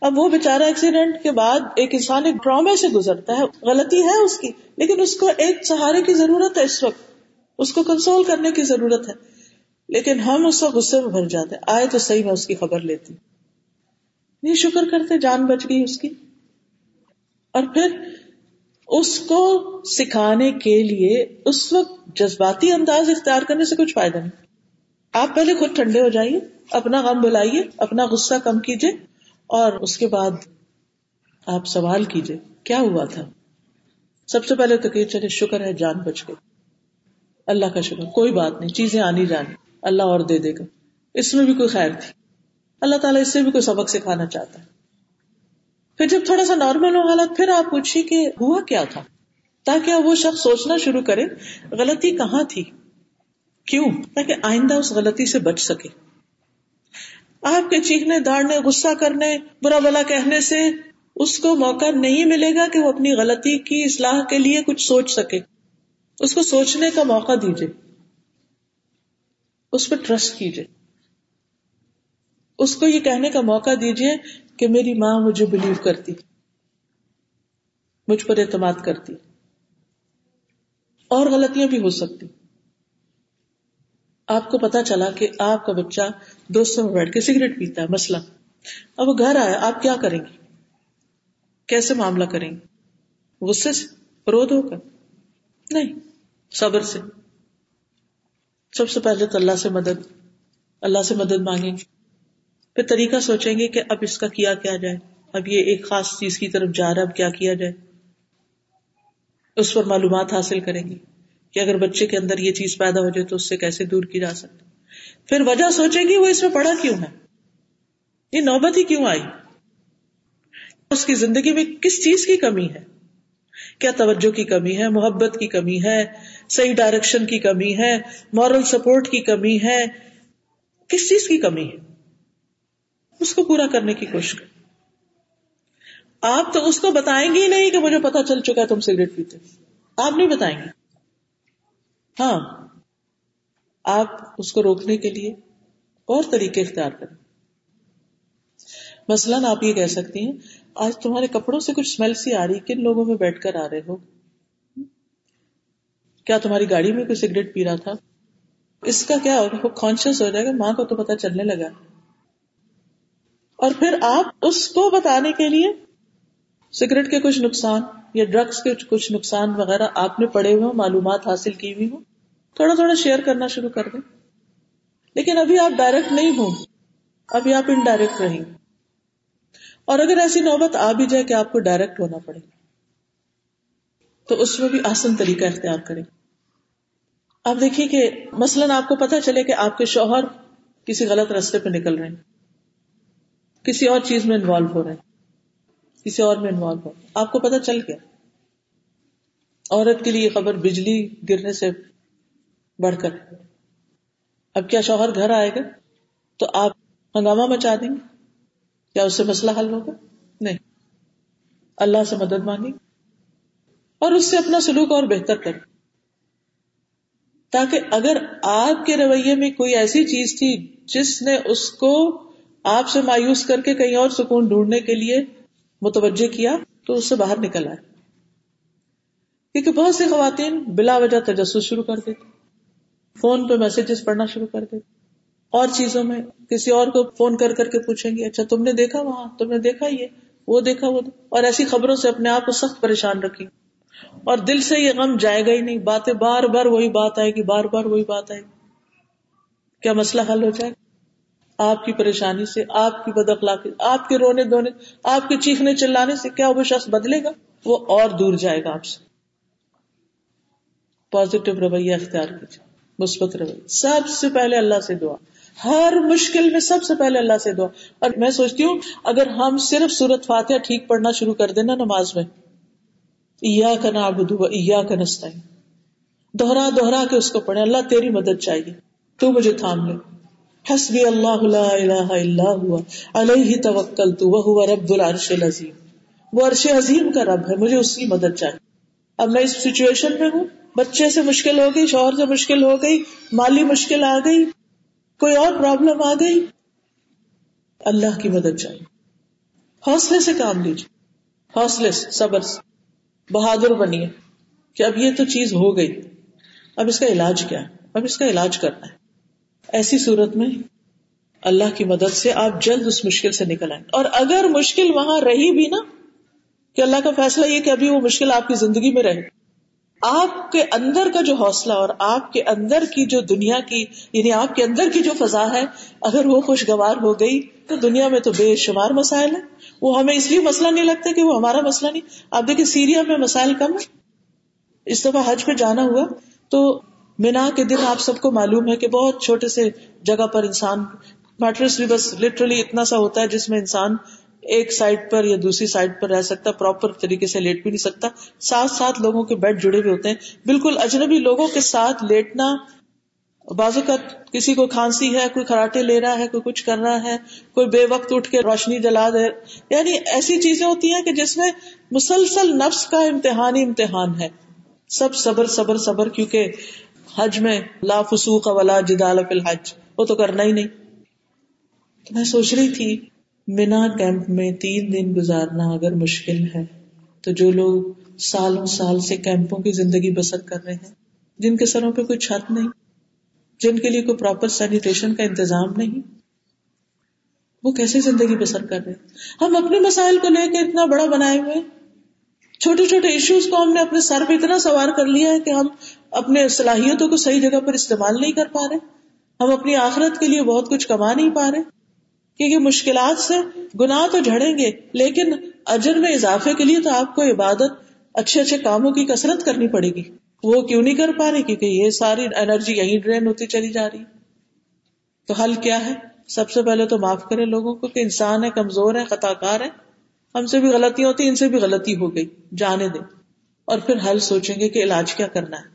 اب وہ بےچارا ایکسیڈنٹ کے بعد ایک انسان ایک ڈرامے سے گزرتا ہے۔ غلطی ہے اس کی، لیکن اس کو ایک سہارے کی ضرورت ہے اس وقت۔ اس کو کنسول کرنے کی ضرورت ہے۔ لیکن ہم اس وقت غصے میں بھر جاتے آئے تو صحیح میں اس کی خبر لیتی نہیں شکر کرتے جان بچ گئی اس کی۔ اور پھر اس کو سکھانے کے لیے اس وقت جذباتی انداز اختیار کرنے سے کچھ فائدہ نہیں۔ آپ پہلے خود ٹھنڈے ہو جائیے، اپنا غم بلائیے، اپنا غصہ کم کیجیے اور اس کے بعد آپ سوال کیجیے، کیا ہوا تھا؟ سب سے پہلے تو کہ چلے، شکر ہے، جان بچ گئی۔ اللہ کا شکر، کوئی بات نہیں، چیزیں آنی جانی۔ اللہ اور دے دے گا۔ اس میں بھی کوئی خیر تھی۔ اللہ تعالیٰ اس سے بھی کوئی سبق سکھانا چاہتا ہے۔ پھر جب تھوڑا سا نارمل ہو حالت، پھر آپ پوچھیے کہ ہوا کیا تھا؟ تاکہ وہ شخص سوچنا شروع کرے غلطی کہاں تھی؟ کیوں؟ تاکہ آئندہ اس غلطی سے بچ سکے۔ آپ کے چیخنے داڑنے غصہ کرنے، برا بلا کہنے سے اس کو موقع نہیں ملے گا کہ وہ اپنی غلطی کی اصلاح کے لیے کچھ سوچ سکے۔ اس کو سوچنے کا موقع دیجیے اس پہ ٹرسٹ کیجیے اس کو یہ کہنے کا موقع دیجیے کہ میری ماں مجھے بلیو کرتی، مجھ پر اعتماد کرتی۔ اور غلطیاں بھی ہو سکتی۔ آپ کو پتا چلا کہ آپ کا بچہ دوستوں میں بیٹھ کے سگریٹ پیتا ہے، مسئلہ۔ اب وہ گھر آیا، آپ کیا کریں گے کیسے معاملہ کریں گے غصے سے؟ رو ہو کر نہیں، صبر سے۔ سب سے پہلے تو اللہ سے مدد، اللہ سے مدد مانگیں گے۔ پھر طریقہ سوچیں گے کہ اب اس کا کیا کیا جائے۔ اب یہ ایک خاص چیز کی طرف جا رہا ہے، اب کیا کیا جائے۔ اس پر معلومات حاصل کریں گے کہ اگر بچے کے اندر یہ چیز پیدا ہو جائے تو اس سے کیسے دور کی جا سکتی۔ پھر وجہ سوچیں گی وہ اس میں پڑا کیوں ہے؟ یہ نوبت ہی کیوں آئی؟ اس کی زندگی میں کس چیز کی کمی ہے؟ کیا توجہ کی کمی ہے؟ محبت کی کمی ہے؟ صحیح ڈائریکشن کی کمی ہے؟ مورل سپورٹ کی کمی ہے؟ کس چیز کی کمی ہے؟ اس کو پورا کرنے کی کوشش کر آپ تو اس کو بتائیں گے ہی نہیں کہ مجھے پتا چل چکا ہے تم سگریٹ پیتے آپ نہیں بتائیں گے۔ ہاں۔ آپ اس کو روکنے کے لیے اور طریقے اختیار کریں۔ مثلاً آپ یہ کہہ سکتی ہیں آج تمہارے کپڑوں سے کچھ اسمیل سی آ رہی کن لوگوں میں بیٹھ کر آ رہے ہو؟ کیا تمہاری گاڑی میں کوئی سگریٹ پی رہا تھا؟ اس کا کیا ہوگا؟ کانشیس ہو جائے گا، ماں کو تو پتا چلنے لگا۔ اور پھر آپ اس کو بتانے کے لیے سگریٹ کے کچھ نقصان یا ڈرگس کے کچھ نقصان وغیرہ آپ نے پڑے ہوئے معلومات حاصل کی ہوئی ہو تھوڑا تھوڑا شیئر کرنا شروع کر دیں۔ لیکن ابھی آپ ڈائریکٹ نہیں ہو ابھی آپ انڈائریکٹ رہیں۔ اور اگر ایسی نوبت آ بھی جائے کہ آپ کو ڈائریکٹ ہونا پڑے، تو اس میں بھی آسن طریقہ اختیار کریں۔ آپ دیکھیے کہ مثلاً آپ کو پتا چلے کہ آپ کے شوہر کسی غلط رستے پہ نکل رہے ہیں، کسی اور چیز میں انوالو ہو رہے ہیں، کسی اور میں انوالو ہو آپ کو پتا چل گیا۔ عورت کے لیے خبر بجلی گرنے سے بڑھ کر۔ اب کیا شوہر گھر آئے گا؟ تو آپ ہنگامہ مچا دیں گے۔ کیا اس سے مسئلہ حل ہوگا؟ نہیں۔ اللہ سے مدد مانگی۔ اور اس سے اپنا سلوک اور بہتر کریں تاکہ اگر آپ کے رویے میں کوئی ایسی چیز تھی جس نے اس کو آپ سے مایوس کر کے کہیں اور سکون ڈھونڈنے کے لیے متوجہ کیا، تو اس سے باہر نکل آئے۔ کیونکہ بہت سی خواتین بلا وجہ تجسس شروع کر دیتی۔ فون پہ میسجز پڑھنا شروع کر دیتی۔ اور چیزوں میں کسی اور کو فون کر کر کے پوچھیں گے اچھا تم نے دیکھا وہاں؟ تم نے دیکھا یہ؟ وہ دیکھا، وہ اور ایسی خبروں سے اپنے آپ کو سخت پریشان رکھی اور دل سے یہ غم جائے گا ہی نہیں۔ باتیں بار بار وہی بات آئے گی، بار بار وہی بات آئے گی۔ کیا مسئلہ حل ہو جائے گا؟ آپ کی پریشانی سے، آپ کی بد اخلاقی آپ کے رونے دھونے، آپ کے چیخنے چلانے سے کیا وہ شخص بدلے گا؟ وہ اور دور جائے گا آپ سے۔ پازیٹو رویہ اختیار کیجیے۔ مثبت رویہ۔ سب سے پہلے اللہ سے دعا۔ ہر مشکل میں سب سے پہلے اللہ سے دعا۔ اور میں سوچتی ہوں، اگر ہم صرف سورت فاتحہ ٹھیک پڑھنا شروع کر دینا نماز میں کا نا بدھو ایا کا نستا دوہرا دوہرا کے اس کو پڑھے اللہ تیری مدد چاہیے، تو مجھے تھام لے۔ حسبی اللہ لا الہ الا ہوا، علیہ توکل تو وہ رب العرش العظیم۔ وہ عرش عظیم کا رب ہے، مجھے اس کی مدد چاہیے۔ اب میں اس سچویشن میں ہوں، بچے سے مشکل ہو گئی، شوہر سے مشکل ہو گئی، مالی مشکل آ گئی کوئی اور پرابلم آ گئی؟ اللہ کی مدد چاہیے۔ حوصلے سے کام لیجیے۔ حوصلے سے، صبر سے۔ بہادر بنیے کہ اب یہ تو چیز ہو گئی۔ اب اس کا علاج کیا ہے؟ اب اس کا علاج کرنا ہے۔ ایسی صورت میں اللہ کی مدد سے آپ جلد اس مشکل سے نکل آئیں۔ اور اگر مشکل وہاں رہی بھی نا، کہ اللہ کا فیصلہ یہ کہ ابھی وہ مشکل آپ کی زندگی میں رہے۔ آپ کے اندر کا جو حوصلہ اور آپ کے اندر کی جو دنیا کی یعنی آپ کے اندر کی جو فضا ہے، اگر وہ خوشگوار ہو گئی تو دنیا میں تو بے شمار مسائل ہیں۔ وہ ہمیں اس لیے مسئلہ نہیں لگتا کہ وہ ہمارا مسئلہ نہیں۔ آپ دیکھیں سیریا میں مسائل کم ہے اس دفعہ حج پہ جانا ہوا تو مینا کے دن آپ سب کو معلوم ہے کہ بہت چھوٹے سے جگہ پر انسان، میٹرس بھی بس لٹرلی اتنا سا ہوتا ہے جس میں انسان ایک سائڈ پر یا دوسری سائڈ پر رہ سکتا پراپر طریقے سے لیٹ بھی نہیں سکتا۔ ساتھ ساتھ لوگوں کے بیڈ جڑے ہوئے ہوتے ہیں۔ بالکل اجنبی لوگوں کے ساتھ لیٹنا بازو کا کسی کو کھانسی ہے، کوئی کراٹے لے رہا ہے، کوئی کچھ کر رہا ہے، کوئی بے وقت اٹھ کے روشنی جلا دے۔ یعنی ایسی چیزیں ہوتی ہیں کہ جس میں مسلسل نفس کا امتحان ہی امتحان ہے۔ سب صبر صبر صبر، کیونکہ حج میں لا فسوق ولا جدال فی الحج۔ وہ تو کرنا ہی نہیں۔ تو میں سوچ رہی تھی مینا کیمپ میں تین دن گزارنا اگر مشکل ہے، تو جو لوگ سالوں سال سے کیمپوں کی زندگی بسر کر رہے ہیں، جن کے سروں پہ کوئی چھت نہیں، جن کے لیے کوئی پراپر سینیٹیشن کا انتظام نہیں، وہ کیسے زندگی بسر کر رہے ہم اپنے مسائل کو لے کے اتنا بڑا بنائے ہوئے چھوٹے چھوٹے ایشوز کو ہم نے اپنے سر پہ اتنا سوار کر لیا ہے کہ ہم اپنے صلاحیتوں کو صحیح جگہ پر استعمال نہیں کر پا رہے۔ ہم اپنی آخرت کے لیے بہت کچھ کما نہیں پا رہے۔ کیونکہ مشکلات سے گناہ تو جھڑیں گے، لیکن اجر میں اضافے کے لیے تو آپ کو عبادت، اچھے اچھے کاموں کی کسرت کرنی پڑے گی۔ وہ کیوں نہیں کر پا رہی کیونکہ یہ ساری انرجی یہی ڈرین ہوتی چلی جا رہی۔ تو حل کیا ہے؟ سب سے پہلے تو معاف کرے لوگوں کو کہ انسان ہے، کمزور ہے خطا کار ہے۔ ہم سے بھی غلطی ہوتی ان سے بھی غلطی ہو گئی۔ جانے دیں۔ اور پھر حل سوچیں گے کہ علاج کیا کرنا ہے۔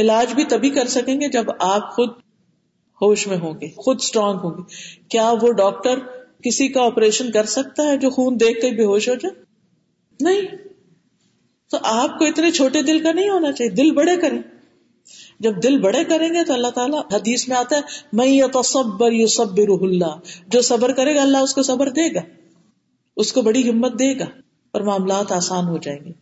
علاج بھی تبھی کر سکیں گے جب آپ خود ہوش میں ہوں گے، خود اسٹرانگ ہوں گے۔ کیا وہ ڈاکٹر کسی کا آپریشن کر سکتا ہے جو خون دیکھ کے بے ہوش ہو جائے؟ نہیں۔ تو آپ کو اتنے چھوٹے دل کا نہیں ہونا چاہیے، دل بڑے کریں۔ جب دل بڑے کریں گے تو اللہ تعالیٰ حدیث میں آتا ہے میں یہ تو صبر یو سب اللہ جو صبر کرے گا، اللہ اس کو صبر دے گا، اس کو بڑی ہمت دے گا اور معاملات آسان ہو جائیں گے۔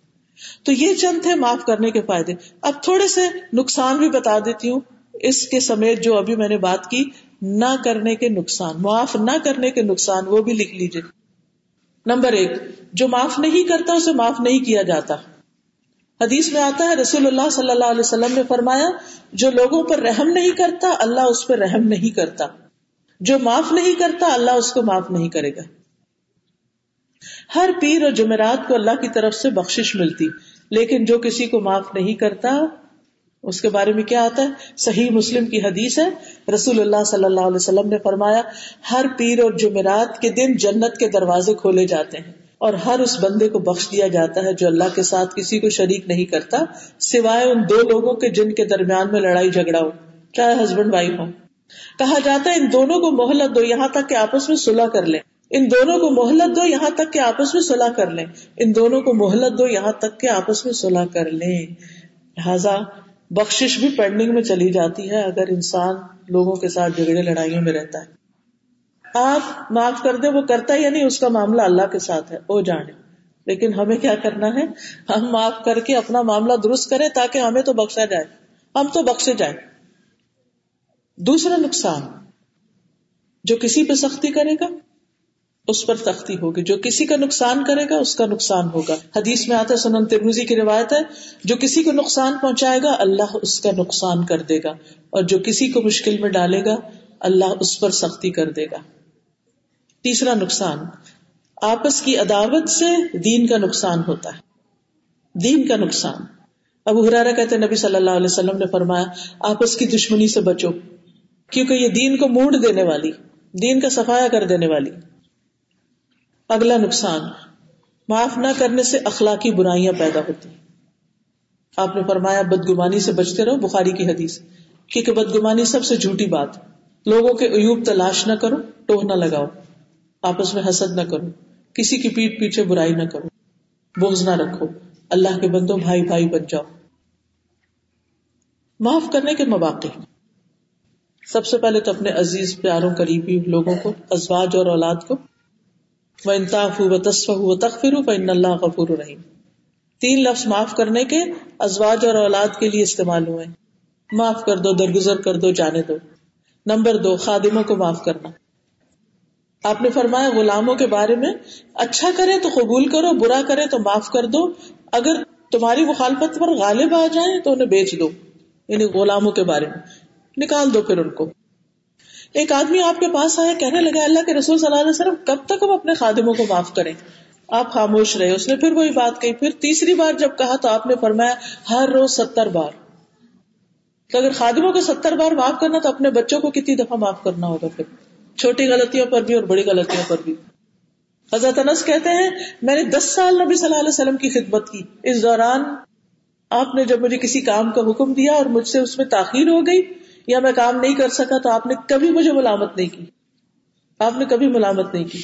تو یہ چند تھے معاف کرنے کے فائدے۔ اب تھوڑے سے نقصان بھی بتا دیتی ہوں۔ اس کے سمیت جو ابھی میں نے بات کی، نہ کرنے کے نقصان، معاف نہ کرنے کے نقصان، وہ بھی لکھ لیجیے نمبر ایک، جو معاف نہیں کرتا، اسے معاف نہیں کیا جاتا۔ حدیث میں آتا ہے، رسول اللہ صلی اللہ علیہ وسلم نے فرمایا، جو لوگوں پر رحم نہیں کرتا، اللہ اس پہ رحم نہیں کرتا۔ جو معاف نہیں کرتا، اللہ اس کو معاف نہیں کرے گا۔ ہر پیر اور جمعرات کو اللہ کی طرف سے بخشش ملتی، لیکن جو کسی کو معاف نہیں کرتا اس کے بارے میں کیا آتا ہے؟ صحیح مسلم کی حدیث ہے، رسول اللہ صلی اللہ علیہ وسلم نے فرمایا، ہر پیر اور جمعرات کے دن جنت کے دروازے کھولے جاتے ہیں اور ہر اس بندے کو بخش دیا جاتا ہے جو اللہ کے ساتھ کسی کو شریک نہیں کرتا، سوائے ان دو لوگوں کے جن کے درمیان میں لڑائی جھگڑا ہو، چاہے ہسبینڈ وائف ہو کہا جاتا ہے، ان دونوں کو مہلت دو، یہاں تک کہ آپس میں صلح کر لیں۔ ان دونوں کو مہلت دو، یہاں تک کہ آپس میں صلح کر لیں۔ ان دونوں کو مہلت دو، یہاں تک کہ آپس میں صلح کر لیں۔ لہذا بخشش بھی پینڈنگ میں چلی جاتی ہے اگر انسان لوگوں کے ساتھ جھگڑے لڑائیوں میں رہتا ہے۔ آپ معاف کر دیں، وہ کرتا ہے یا نہیں، اس کا معاملہ اللہ کے ساتھ ہے وہ جانے۔ لیکن ہمیں کیا کرنا ہے؟ ہم معاف کر کے اپنا معاملہ درست کریں تاکہ ہمیں تو بخشا جائے۔ ہم تو بخشے جائیں۔ دوسرا نقصان جو کسی پہ سختی کرے گا اس پر سختی ہوگی۔ جو کسی کا نقصان کرے گا، اس کا نقصان ہوگا۔ حدیث میں آتا ہے، سنن ترمزی کی روایت ہے، جو کسی کو نقصان پہنچائے گا، اللہ اس کا نقصان کر دے گا۔ اور جو کسی کو مشکل میں ڈالے گا، اللہ اس پر سختی کر دے گا۔ تیسرا نقصان، آپس کی عداوت سے دین کا نقصان ہوتا ہے۔ دین کا نقصان۔ ابو حرارا کہتے نبی صلی اللہ علیہ وسلم نے فرمایا، آپس کی دشمنی سے بچو، کیونکہ یہ دین کو مونڈ دینے والی، دین کا سفایا کر دینے والی۔ اگلا نقصان، معاف نہ کرنے سے اخلاقی برائیاں پیدا ہوتی آپ نے فرمایا، بدگمانی سے بچتے رہو، بخاری کی حدیث۔ کیونکہ بدگمانی سب سے جھوٹی بات لوگوں کے عیوب تلاش نہ کرو، ٹوہ نہ لگاؤ۔ آپس میں حسد نہ کرو۔ کسی کی پیٹ پیچھے برائی نہ کرو۔ بوجھ نہ رکھو۔ اللہ کے بندو بھائی بھائی بن جاؤ۔ معاف کرنے کے مواقع۔ سب سے پہلے تو اپنے عزیز، پیاروں، قریبی لوگوں کو، ازواج اور اولاد کو انتاف ہو تصف ہو تخفر ہو اللہ غفور رحیم تین لفظ معاف کرنے کے ازواج اور اولاد کے لیے استعمال ہوئے معاف کر دو، درگزر کر دو، جانے دو۔ نمبر دو، خادموں کو معاف کرنا۔ آپ نے فرمایا، غلاموں کے بارے میں اچھا کرے تو قبول کرو، برا کرے تو معاف کر دو۔ اگر تمہاری مخالفت پر غالب آ جائے تو انہیں بیچ دو۔ یعنی غلاموں کے بارے میں۔ نکال دو پھر ان کو۔ ایک آدمی آپ کے پاس آیا، کہنے لگا، اللہ کے رسول صلی اللہ علیہ وسلم، کب تک ہم اپنے خادموں کو معاف کریں؟ آپ خاموش رہے، اس نے پھر وہی بات کہی۔ پھر تیسری بار جب کہا تو آپ نے فرمایا، ہر روز ستر بار۔ تو اگر خادموں کو ستر بار معاف کرنا تو اپنے بچوں کو کتنی دفعہ معاف کرنا ہوگا پھر؟ چھوٹی غلطیوں پر بھی اور بڑی غلطیوں پر بھی۔ حضرت انس کہتے ہیں، میں نے دس سال نبی صلی اللہ علیہ وسلم کی خدمت کی۔ اس دوران آپ نے جب مجھے کسی کام کا حکم دیا اور مجھ سے اس میں تاخیر ہو گئی یا میں کام نہیں کر سکا تو آپ نے کبھی مجھے ملامت نہیں کی۔ آپ نے کبھی ملامت نہیں کی۔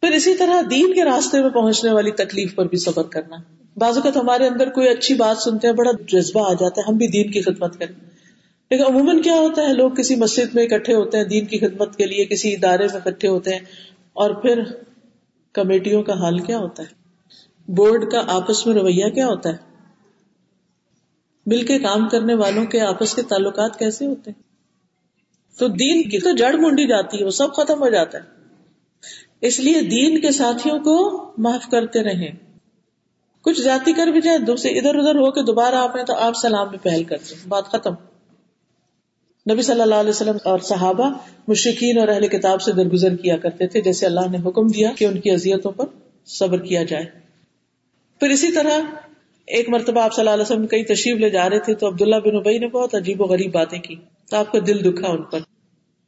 پھر اسی طرح دین کے راستے میں پہنچنے والی تکلیف پر بھی صبر کرنا۔ بعض اوقات ہمارے اندر کوئی اچھی بات سنتے ہیں، بڑا جذبہ آ جاتا ہے، ہم بھی دین کی خدمت کریں۔ لیکن عموماً کیا ہوتا ہے، لوگ کسی مسجد میں اکٹھے ہوتے ہیں، دین کی خدمت کے لیے کسی ادارے میں اکٹھے ہوتے ہیں، اور پھر کمیٹیوں کا حال کیا ہوتا ہے؟ بورڈ کا آپس میں رویہ کیا ہوتا ہے؟ مل کے کام کرنے والوں کے آپس کے تعلقات کیسے ہوتے ہیں؟ تو دین کی تو جڑ مونڈی جاتی ہے، وہ سب ختم ہو جاتا ہے۔ اس لیے دین کے ساتھیوں کو معاف کرتے رہیں۔ کچھ جاتی کر بھی جائے، دوسرے ادھر ادھر ہو کے دوبارہ آپ نے تو آپ سلام میں پہل کرتے بات ختم۔ نبی صلی اللہ علیہ وسلم اور صحابہ مشکین اور اہل کتاب سے درگزر کیا کرتے تھے، جیسے اللہ نے حکم دیا کہ ان کی اذیتوں پر صبر کیا جائے۔ پھر اسی طرح ایک مرتبہ آپ صلی اللہ علیہ وسلم کئی تشریف لے جا رہے تھے تو عبداللہ بن ابئی نے بہت عجیب و غریب باتیں کی تو آپ کا دل دکھا ان پر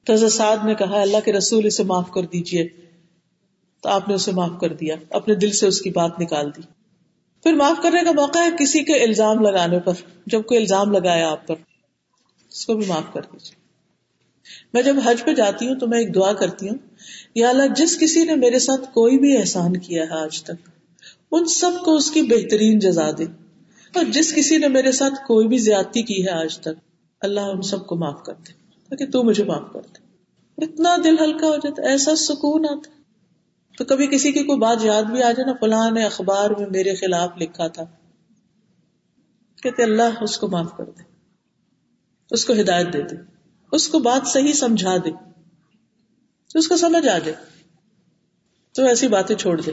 تو سعد نے کہا، اللہ کے رسول اسے معاف کر دیجیے تو آپ نے اسے معاف کر دیا، اپنے دل سے اس کی بات نکال دی۔ پھر معاف کرنے کا موقع ہے کسی کے الزام لگانے پر، جب کوئی الزام لگایا آپ پر، اس کو بھی معاف کر دیجیے میں جب حج پہ جاتی ہوں تو میں ایک دعا کرتی ہوں، یا اللہ، جس کسی نے میرے ساتھ کوئی بھی احسان کیا ہے آج تک ان سب کو اس کی بہترین جزا دے۔ اور جس کسی نے میرے ساتھ کوئی بھی زیادتی کی ہے آج تک، اللہ ان سب کو معاف کر دے۔ تاکہ تو مجھے معاف کر دے۔ اتنا دل ہلکا ہو جاتا، ایسا سکون آتا۔ تو کبھی کسی کی کوئی بات یاد بھی آ جائے نا، فلاں نے اخبار میں میرے خلاف لکھا تھا۔ کہتے، اللہ اس کو معاف کر دے۔ اس کو ہدایت دے دے۔ اس کو بات صحیح سمجھا دے۔ اس کو سمجھ آ جائے۔ تو ایسی باتیں چھوڑ دے۔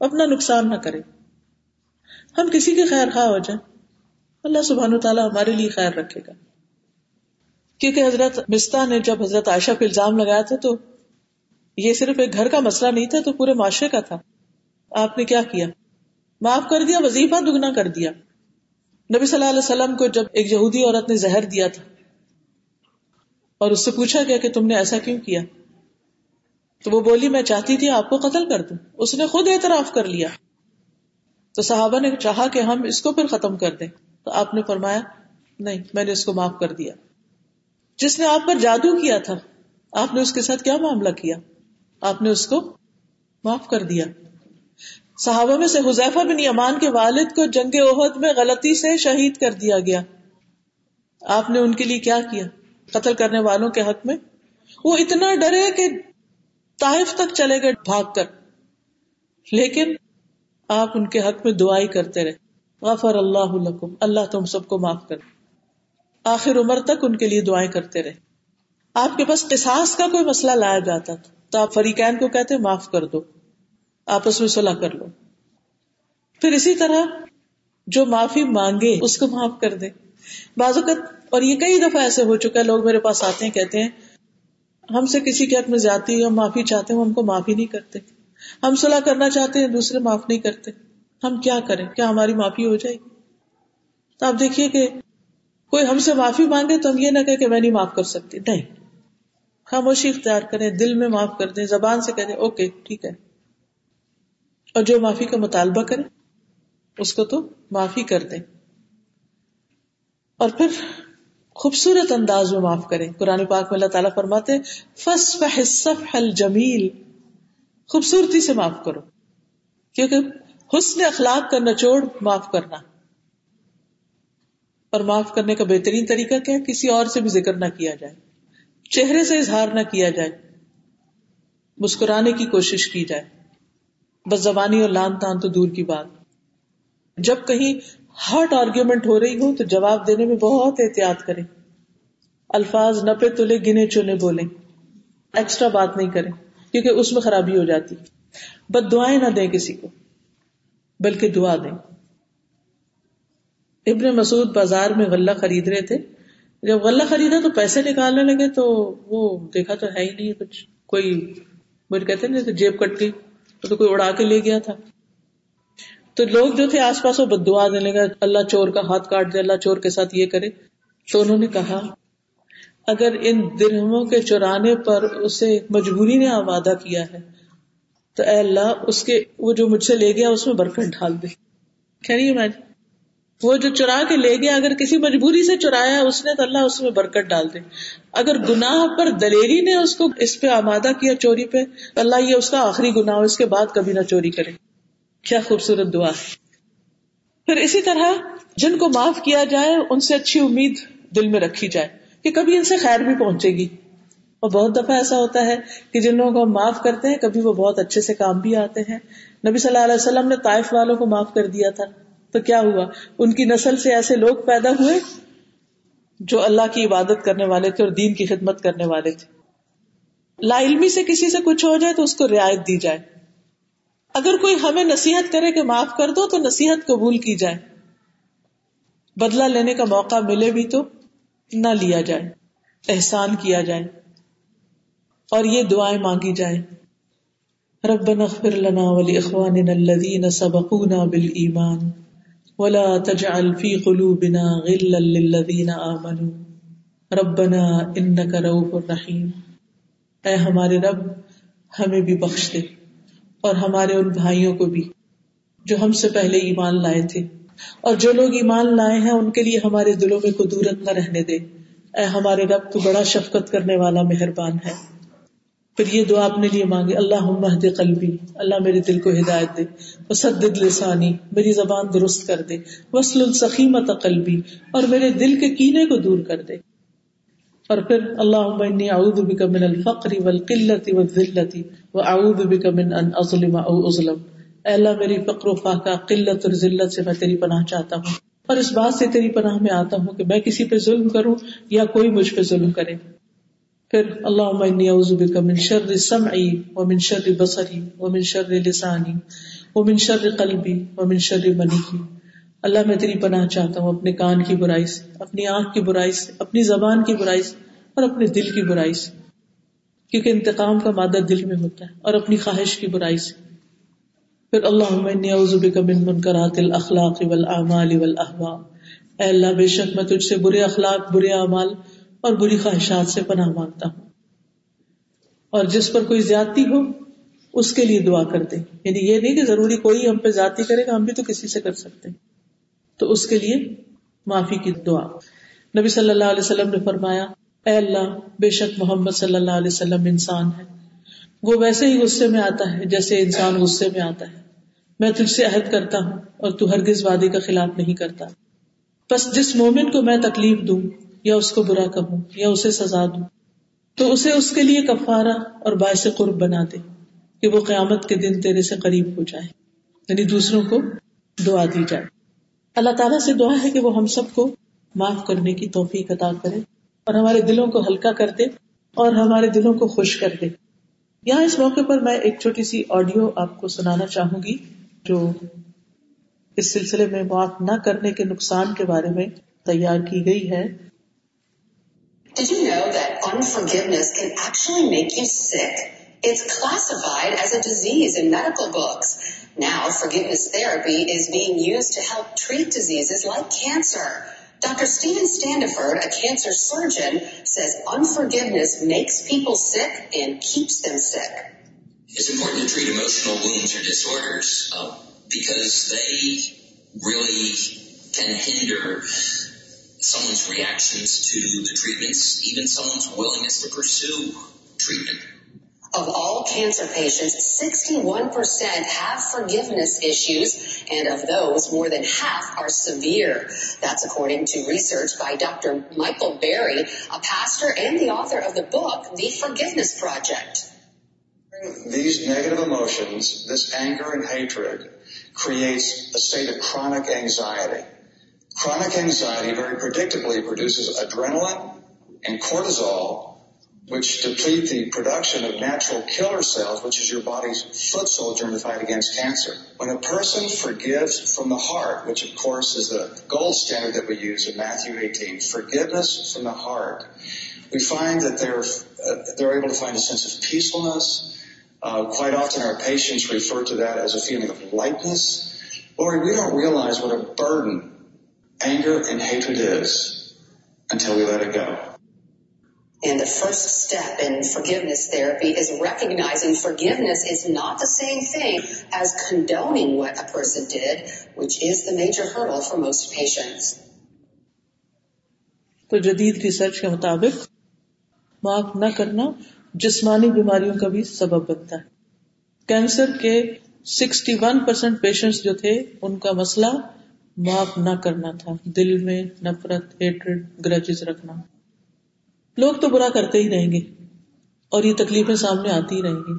اپنا نقصان نہ کرے۔ ہم کسی کے خیر خواہ ہو جائیں۔ اللہ سبحان و تعالیٰ ہمارے لیے خیر رکھے گا۔ کیونکہ حضرت مستا نے جب حضرت عائشہ پہ الزام لگایا تھا تو یہ صرف ایک گھر کا مسئلہ نہیں تھا، تو پورے معاشرے کا تھا۔ آپ نے کیا کیا؟ معاف کر دیا، وظیفہ دگنا کر دیا۔ نبی صلی اللہ علیہ وسلم کو جب ایک یہودی عورت نے زہر دیا تھا اور اس سے پوچھا گیا کہ تم نے ایسا کیوں کیا؟ تو وہ بولی، میں چاہتی تھی آپ کو قتل کر دوں۔ اس نے خود اعتراف کر لیا۔ تو صحابہ نے چاہا کہ ہم اس کو پھر ختم کر دیں۔ تو آپ نے فرمایا، نہیں، میں نے اس کو معاف کر دیا۔ جس نے آپ پر جادو کیا تھا، آپ نے اس کے ساتھ کیا معاملہ کیا؟ آپ نے اس کو معاف کر دیا۔ صحابہ میں سے حذیفہ بن یمان کے والد کو جنگ عہد میں غلطی سے شہید کر دیا گیا۔ آپ نے ان کے لیے کیا کیا؟ قتل کرنے والوں کے حق میں؟ وہ اتنا ڈرے کہ طائف تک چلے گئے بھاگ کر۔ لیکن آپ ان کے حق میں دعائی کرتے رہے۔ غفر اللہ لکم۔ اللہ تم سب کو معاف کر۔ آخر عمر تک ان کے لیے دعائیں کرتے رہے۔ آپ کے پاس قصاص کا کوئی مسئلہ لایا جاتا تھا۔ تو آپ فریقین کو کہتے معاف کر دو۔ آپس میں صلاح کر لو۔ پھر اسی طرح جو معافی مانگے، اس کو معاف کر دے۔ بعض اوقات اور یہ کئی دفعہ ایسے ہو چکا ہے، لوگ میرے پاس آتے ہیں، کہتے ہیں ہم سے کسی کے حق میں جاتی ہم معافی چاہتے ہیں، ہم کو معافی نہیں کرتے۔ ہم صلاح کرنا چاہتے ہیں، دوسرے معاف نہیں کرتے۔ ہم کیا کریں؟ کیا ہماری معافی ہو جائے؟ گی تو آپ دیکھیے کہ کوئی ہم سے معافی مانگے تو ہم یہ نہ کہ میں نہیں معاف کر سکتی۔ نہیں۔ خاموشی اختیار کریں، دل میں معاف کر دیں، زبان سے کہہ دیں اوکے، ٹھیک ہے۔ اور جو معافی کا مطالبہ کرے اس کو تو معافی کر دیں۔ اور پھر خوبصورت انداز میں معاف کریں۔ قرآن پاک میں اللہ تعالیٰ فرماتے جمیل خوبصورتی سے معاف کرو۔ کیونکہ حسن اخلاق کا نچوڑ معاف کرنا۔ اور معاف کرنے کا بہترین طریقہ کیا کسی اور سے بھی ذکر نہ کیا جائے۔ چہرے سے اظہار نہ کیا جائے۔ مسکرانے کی کوشش کی جائے۔ بس زبانی اور لان تان تو دور کی بات۔ جب کہیں ہارٹ آرگیومنٹ ہو رہی ہو تو جواب دینے میں بہت احتیاط کریں۔ الفاظ نپے تلے، گنے چنے بولیں۔ ایکسٹرا بات نہیں کریں، کیونکہ اس میں خرابی ہو جاتی۔ بد دعائیں نہ دیں کسی کو، بلکہ دعا دیں۔ ابن مسعود بازار میں غلہ خرید رہے تھے۔ جب غلہ خریدا تو پیسے نکالنے لگے تو وہ دیکھا تو ہے ہی نہیں کچھ۔ کوئی مجھے کہتے نا جیب کٹ گئی تو کوئی اڑا کے لے گیا تھا۔ تو لوگ جو تھے آس پاس وہ بد دعا دینے لگا اللہ چور کا ہاتھ کاٹ دے، اللہ چور کے ساتھ یہ کرے۔ تو انہوں نے کہا، اگر ان درہموں کے چورانے پر اسے مجبوری نے آبادہ کیا ہے، تو اے اللہ، اس کے، وہ جو مجھ سے لے گیا، اس میں برکت ڈال دے۔ خیر میں وہ جو چرا کے لے گیا، اگر کسی مجبوری سے چرایا اس نے، تو اللہ اس میں برکت ڈال دے۔ اگر گناہ پر دلیری نے اس کو اس پہ آمادہ کیا چوری پہ اللہ یہ اس کا آخری گناہ، اس کے بعد کبھی نہ چوری کرے۔ کیا خوبصورت دعا۔ پھر اسی طرح جن کو معاف کیا جائے، ان سے اچھی امید دل میں رکھی جائے کہ کبھی ان سے خیر بھی پہنچے گی۔ اور بہت دفعہ ایسا ہوتا ہے کہ جن لوگوں کو ہم معاف کرتے ہیں، کبھی وہ بہت اچھے سے کام بھی آتے ہیں۔ نبی صلی اللہ علیہ وسلم نے طائف والوں کو معاف کر دیا تھا۔ تو کیا ہوا؟ ان کی نسل سے ایسے لوگ پیدا ہوئے جو اللہ کی عبادت کرنے والے تھے اور دین کی خدمت کرنے والے تھے۔ لا علمی سے کسی سے کچھ ہو جائے تو اس کو رعایت دی جائے۔ اگر کوئی ہمیں نصیحت کرے کہ معاف کر دو تو نصیحت قبول کی جائے۔ بدلہ لینے کا موقع ملے بھی تو نہ لیا جائے، احسان کیا جائے اور یہ دعائیں مانگی جائیں۔ ربنا اغفر لنا ولاخواننا الذين سبقونا بالایمان ولا تجعل في قلوبنا غلا للذين آمنوا۔ ربنا انك رؤوف رحیم۔ اے ہمارے رب، ہمیں بھی بخش دے۔ اور ہمارے ان بھائیوں کو بھی، جو ہم سے پہلے ایمان لائے تھے۔ اور جو لوگ ایمان لائے ہیں، ان کے لیے ہمارے دلوں میں قدورت نہ رہنے دے۔ اے ہمارے رب، تو بڑا شفقت کرنے والا مہربان ہے۔ پھر یہ دعا اپنے لیے مانگے اللہ مہد قلبی، اللہ میرے دل کو ہدایت دے۔ وسدد لسانی، میری زبان درست کر دے۔ وصل السخیمت قلبی، اور میرے دل کے کینے کو دور کر دے۔ اور پھر اللہ اعوذ بک من الفقر والقلت والذلت۔ واعوذ بک من ان اظلم او اظلم اے اللہ، میری فقر و فاقہ، قلت اور ذلت سے میں تیری پناہ چاہتا ہوں۔ اور اس بات سے تیری پناہ میں آتا ہوں کہ میں کسی پہ ظلم کروں یا کوئی مجھ پہ ظلم کرے۔ پھر اللہ انی اعوذ بک من شر سمعی ومن شر بصری ومن شر لسانی ومن شر قلبی ومن شر منی۔ اللہ، میں تیری پناہ چاہتا ہوں اپنے کان کی برائی سے اپنی آنکھ کی برائی سے اپنی زبان کی برائی سے اور اپنے دل کی برائی سے کیونکہ انتقام کا مادہ دل میں ہوتا ہے اور اپنی خواہش کی برائی سے۔ پھر اللہ من منکرات الاخلاق والاعمال والاهواء اے اللہ، بے شک میں تجھ سے برے اخلاق، برے اعمال اور بری خواہشات سے پناہ مانگتا ہوں۔ اور جس پر کوئی زیادتی ہو، اس کے لیے دعا کر دیں یعنی یہ نہیں کہ ضروری کوئی ہم پہ زیادتی کرے گا ہم بھی تو کسی سے کر سکتے ہیں۔ تو اس کے لیے معافی کی دعا۔ نبی صلی اللہ علیہ وسلم نے فرمایا اے اللہ، بے شک محمد صلی اللہ علیہ وسلم انسان ہے۔ وہ ویسے ہی غصے میں آتا ہے، جیسے انسان غصے میں آتا ہے۔ میں تجھ سے عہد کرتا ہوں اور تو ہرگز وادی کا خلاف نہیں کرتا۔ بس جس مومن کو میں تکلیف دوں، یا اس کو برا کہوں، یا اسے سزا دوں، تو اسے اس کے لیے کفارہ اور باعث قرب بنا دے کہ وہ قیامت کے دن تیرے سے قریب ہو جائے۔ یعنی دوسروں کو دعا دی جائے۔ اللہ تعالیٰ سے دعا ہے کہ وہ ہم سب کو معاف کرنے کی توفیق عطا کرے۔ اور ہمارے دلوں کو ہلکا کر دے اور ہمارے دلوں کو خوش کر دے۔ یہاں اس موقع پر میں ایک چھوٹی سی آڈیو آپ کو سنانا چاہوں گی جو اس سلسلے میں معاف نہ کرنے کے نقصان کے بارے میں تیار کی گئی ہے۔ Now, Dr. Stephen Standiford, a cancer surgeon, says unforgiveness makes people sick and keeps them sick. It's important to treat emotional wounds or disorders uh, because they really can hinder someone's reactions to the treatments, even someone's willingness to pursue treatment. Of all cancer patients, 61% have forgiveness issues, and of those, more than half are severe. That's according to research by Dr. Michael Berry, a pastor and the author of the book, The Forgiveness Project. These negative emotions, this anger and hatred, creates a state of chronic anxiety. Chronic anxiety very predictably produces adrenaline and cortisol, which deplete the production of natural killer cells, which is your body's foot soldier in the fight against cancer. When a person forgives from the heart, which of course is the gold standard that we use in Matthew 18, forgiveness from the heart, we find that they're, uh, they're able to find a sense of peacefulness, uh, quite often our patients refer to that as a feeling of lightness. Or we don't realize what a burden anger and hatred is until we let it go. And the first step in forgiveness therapy is recognizing forgiveness is not the same thing as condoning what a person did, which is the major hurdle for most patients. تو جدید research کے مطابق معاف نہ کرنا جسمانی بیماریوں کا بھی سبب بنتا ہے کینسر کے سکسٹی ون پرسینٹ پیشنٹ جو تھے ان کا مسئلہ معاف نہ کرنا تھا دل میں نفرت ہیٹرڈ گرجز رکھنا لوگ تو برا کرتے ہی رہیں گے اور یہ تکلیفیں سامنے آتی ہی رہیں گی۔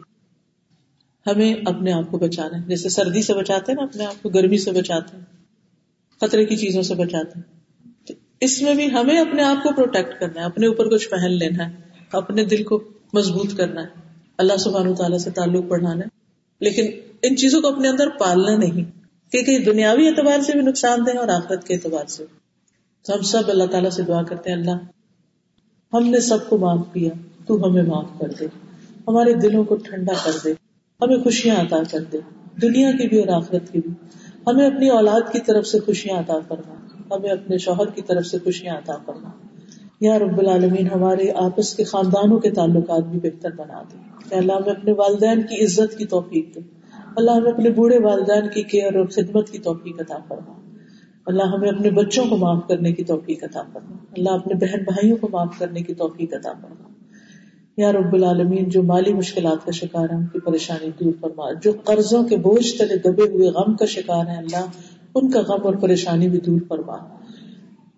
ہمیں اپنے آپ کو بچانا ہے۔ جیسے سردی سے بچاتے ہیں نا، اپنے آپ کو گرمی سے بچاتے ہیں، خطرے کی چیزوں سے بچاتے ہیں۔ اس میں بھی ہمیں اپنے آپ کو پروٹیکٹ کرنا ہے، اپنے اوپر کچھ پہن لینا ہے، اپنے دل کو مضبوط کرنا ہے۔ اللہ سبحان تعالیٰ سے تعلق بڑھانا ہے۔ لیکن ان چیزوں کو اپنے اندر پالنا نہیں، کیونکہ دنیاوی اعتبار سے بھی نقصان دہ اور آخرت کے اعتبار سے تو ہم سب اللہ تعالیٰ سے دعا کرتے ہیں، اللہ ہم نے سب کو معاف کیا، تو ہمیں معاف کر دے۔ ہمارے دلوں کو ٹھنڈا کر دے۔ ہمیں خوشیاں عطا کر دے۔ دنیا کی بھی اور آخرت کی بھی۔ ہمیں اپنی اولاد کی طرف سے خوشیاں عطا کرنا ہمیں اپنے شوہر کی طرف سے خوشیاں عطا کرنا یا رب العالمین، ہمارے آپس کے خاندانوں کے تعلقات بھی بہتر بنا دے۔ اللہ، ہمیں اپنے والدین کی عزت کی توفیق دے۔ اللہ، ہمیں اپنے بوڑھے والدین کی کیئر اور خدمت کی توفیق عطا فرما۔ اللہ ہمیں اپنے بچوں کو معاف کرنے کی توفیق عطا فرما۔ اللہ اپنے بہن بھائیوں کو معاف کرنے کی توفیق عطا فرما۔ یا رب العالمین، جو مالی مشکلات کا شکار ہے ان کی پریشانی دور فرما۔ جو قرضوں کے بوجھ تلے دبے ہوئے غم کا شکار ہے اللہ ان کا غم اور پریشانی بھی دور فرما۔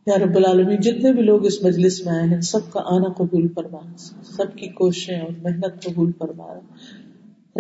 یا رب العالمین، جتنے بھی لوگ اس مجلس میں آئے ہیں سب کا آنا قبول فرما۔ سب کی کوششیں اور محنت قبول فرما۔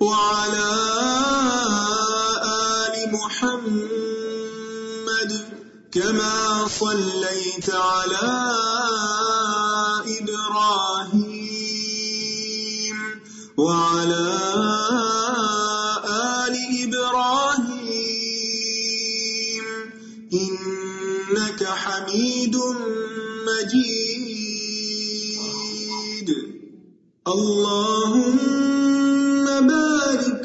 وعلى آل محمد كما صليت على إبراهيم وعلى آل إبراهيم إنك حميد مجيد. اللهم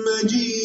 مجيد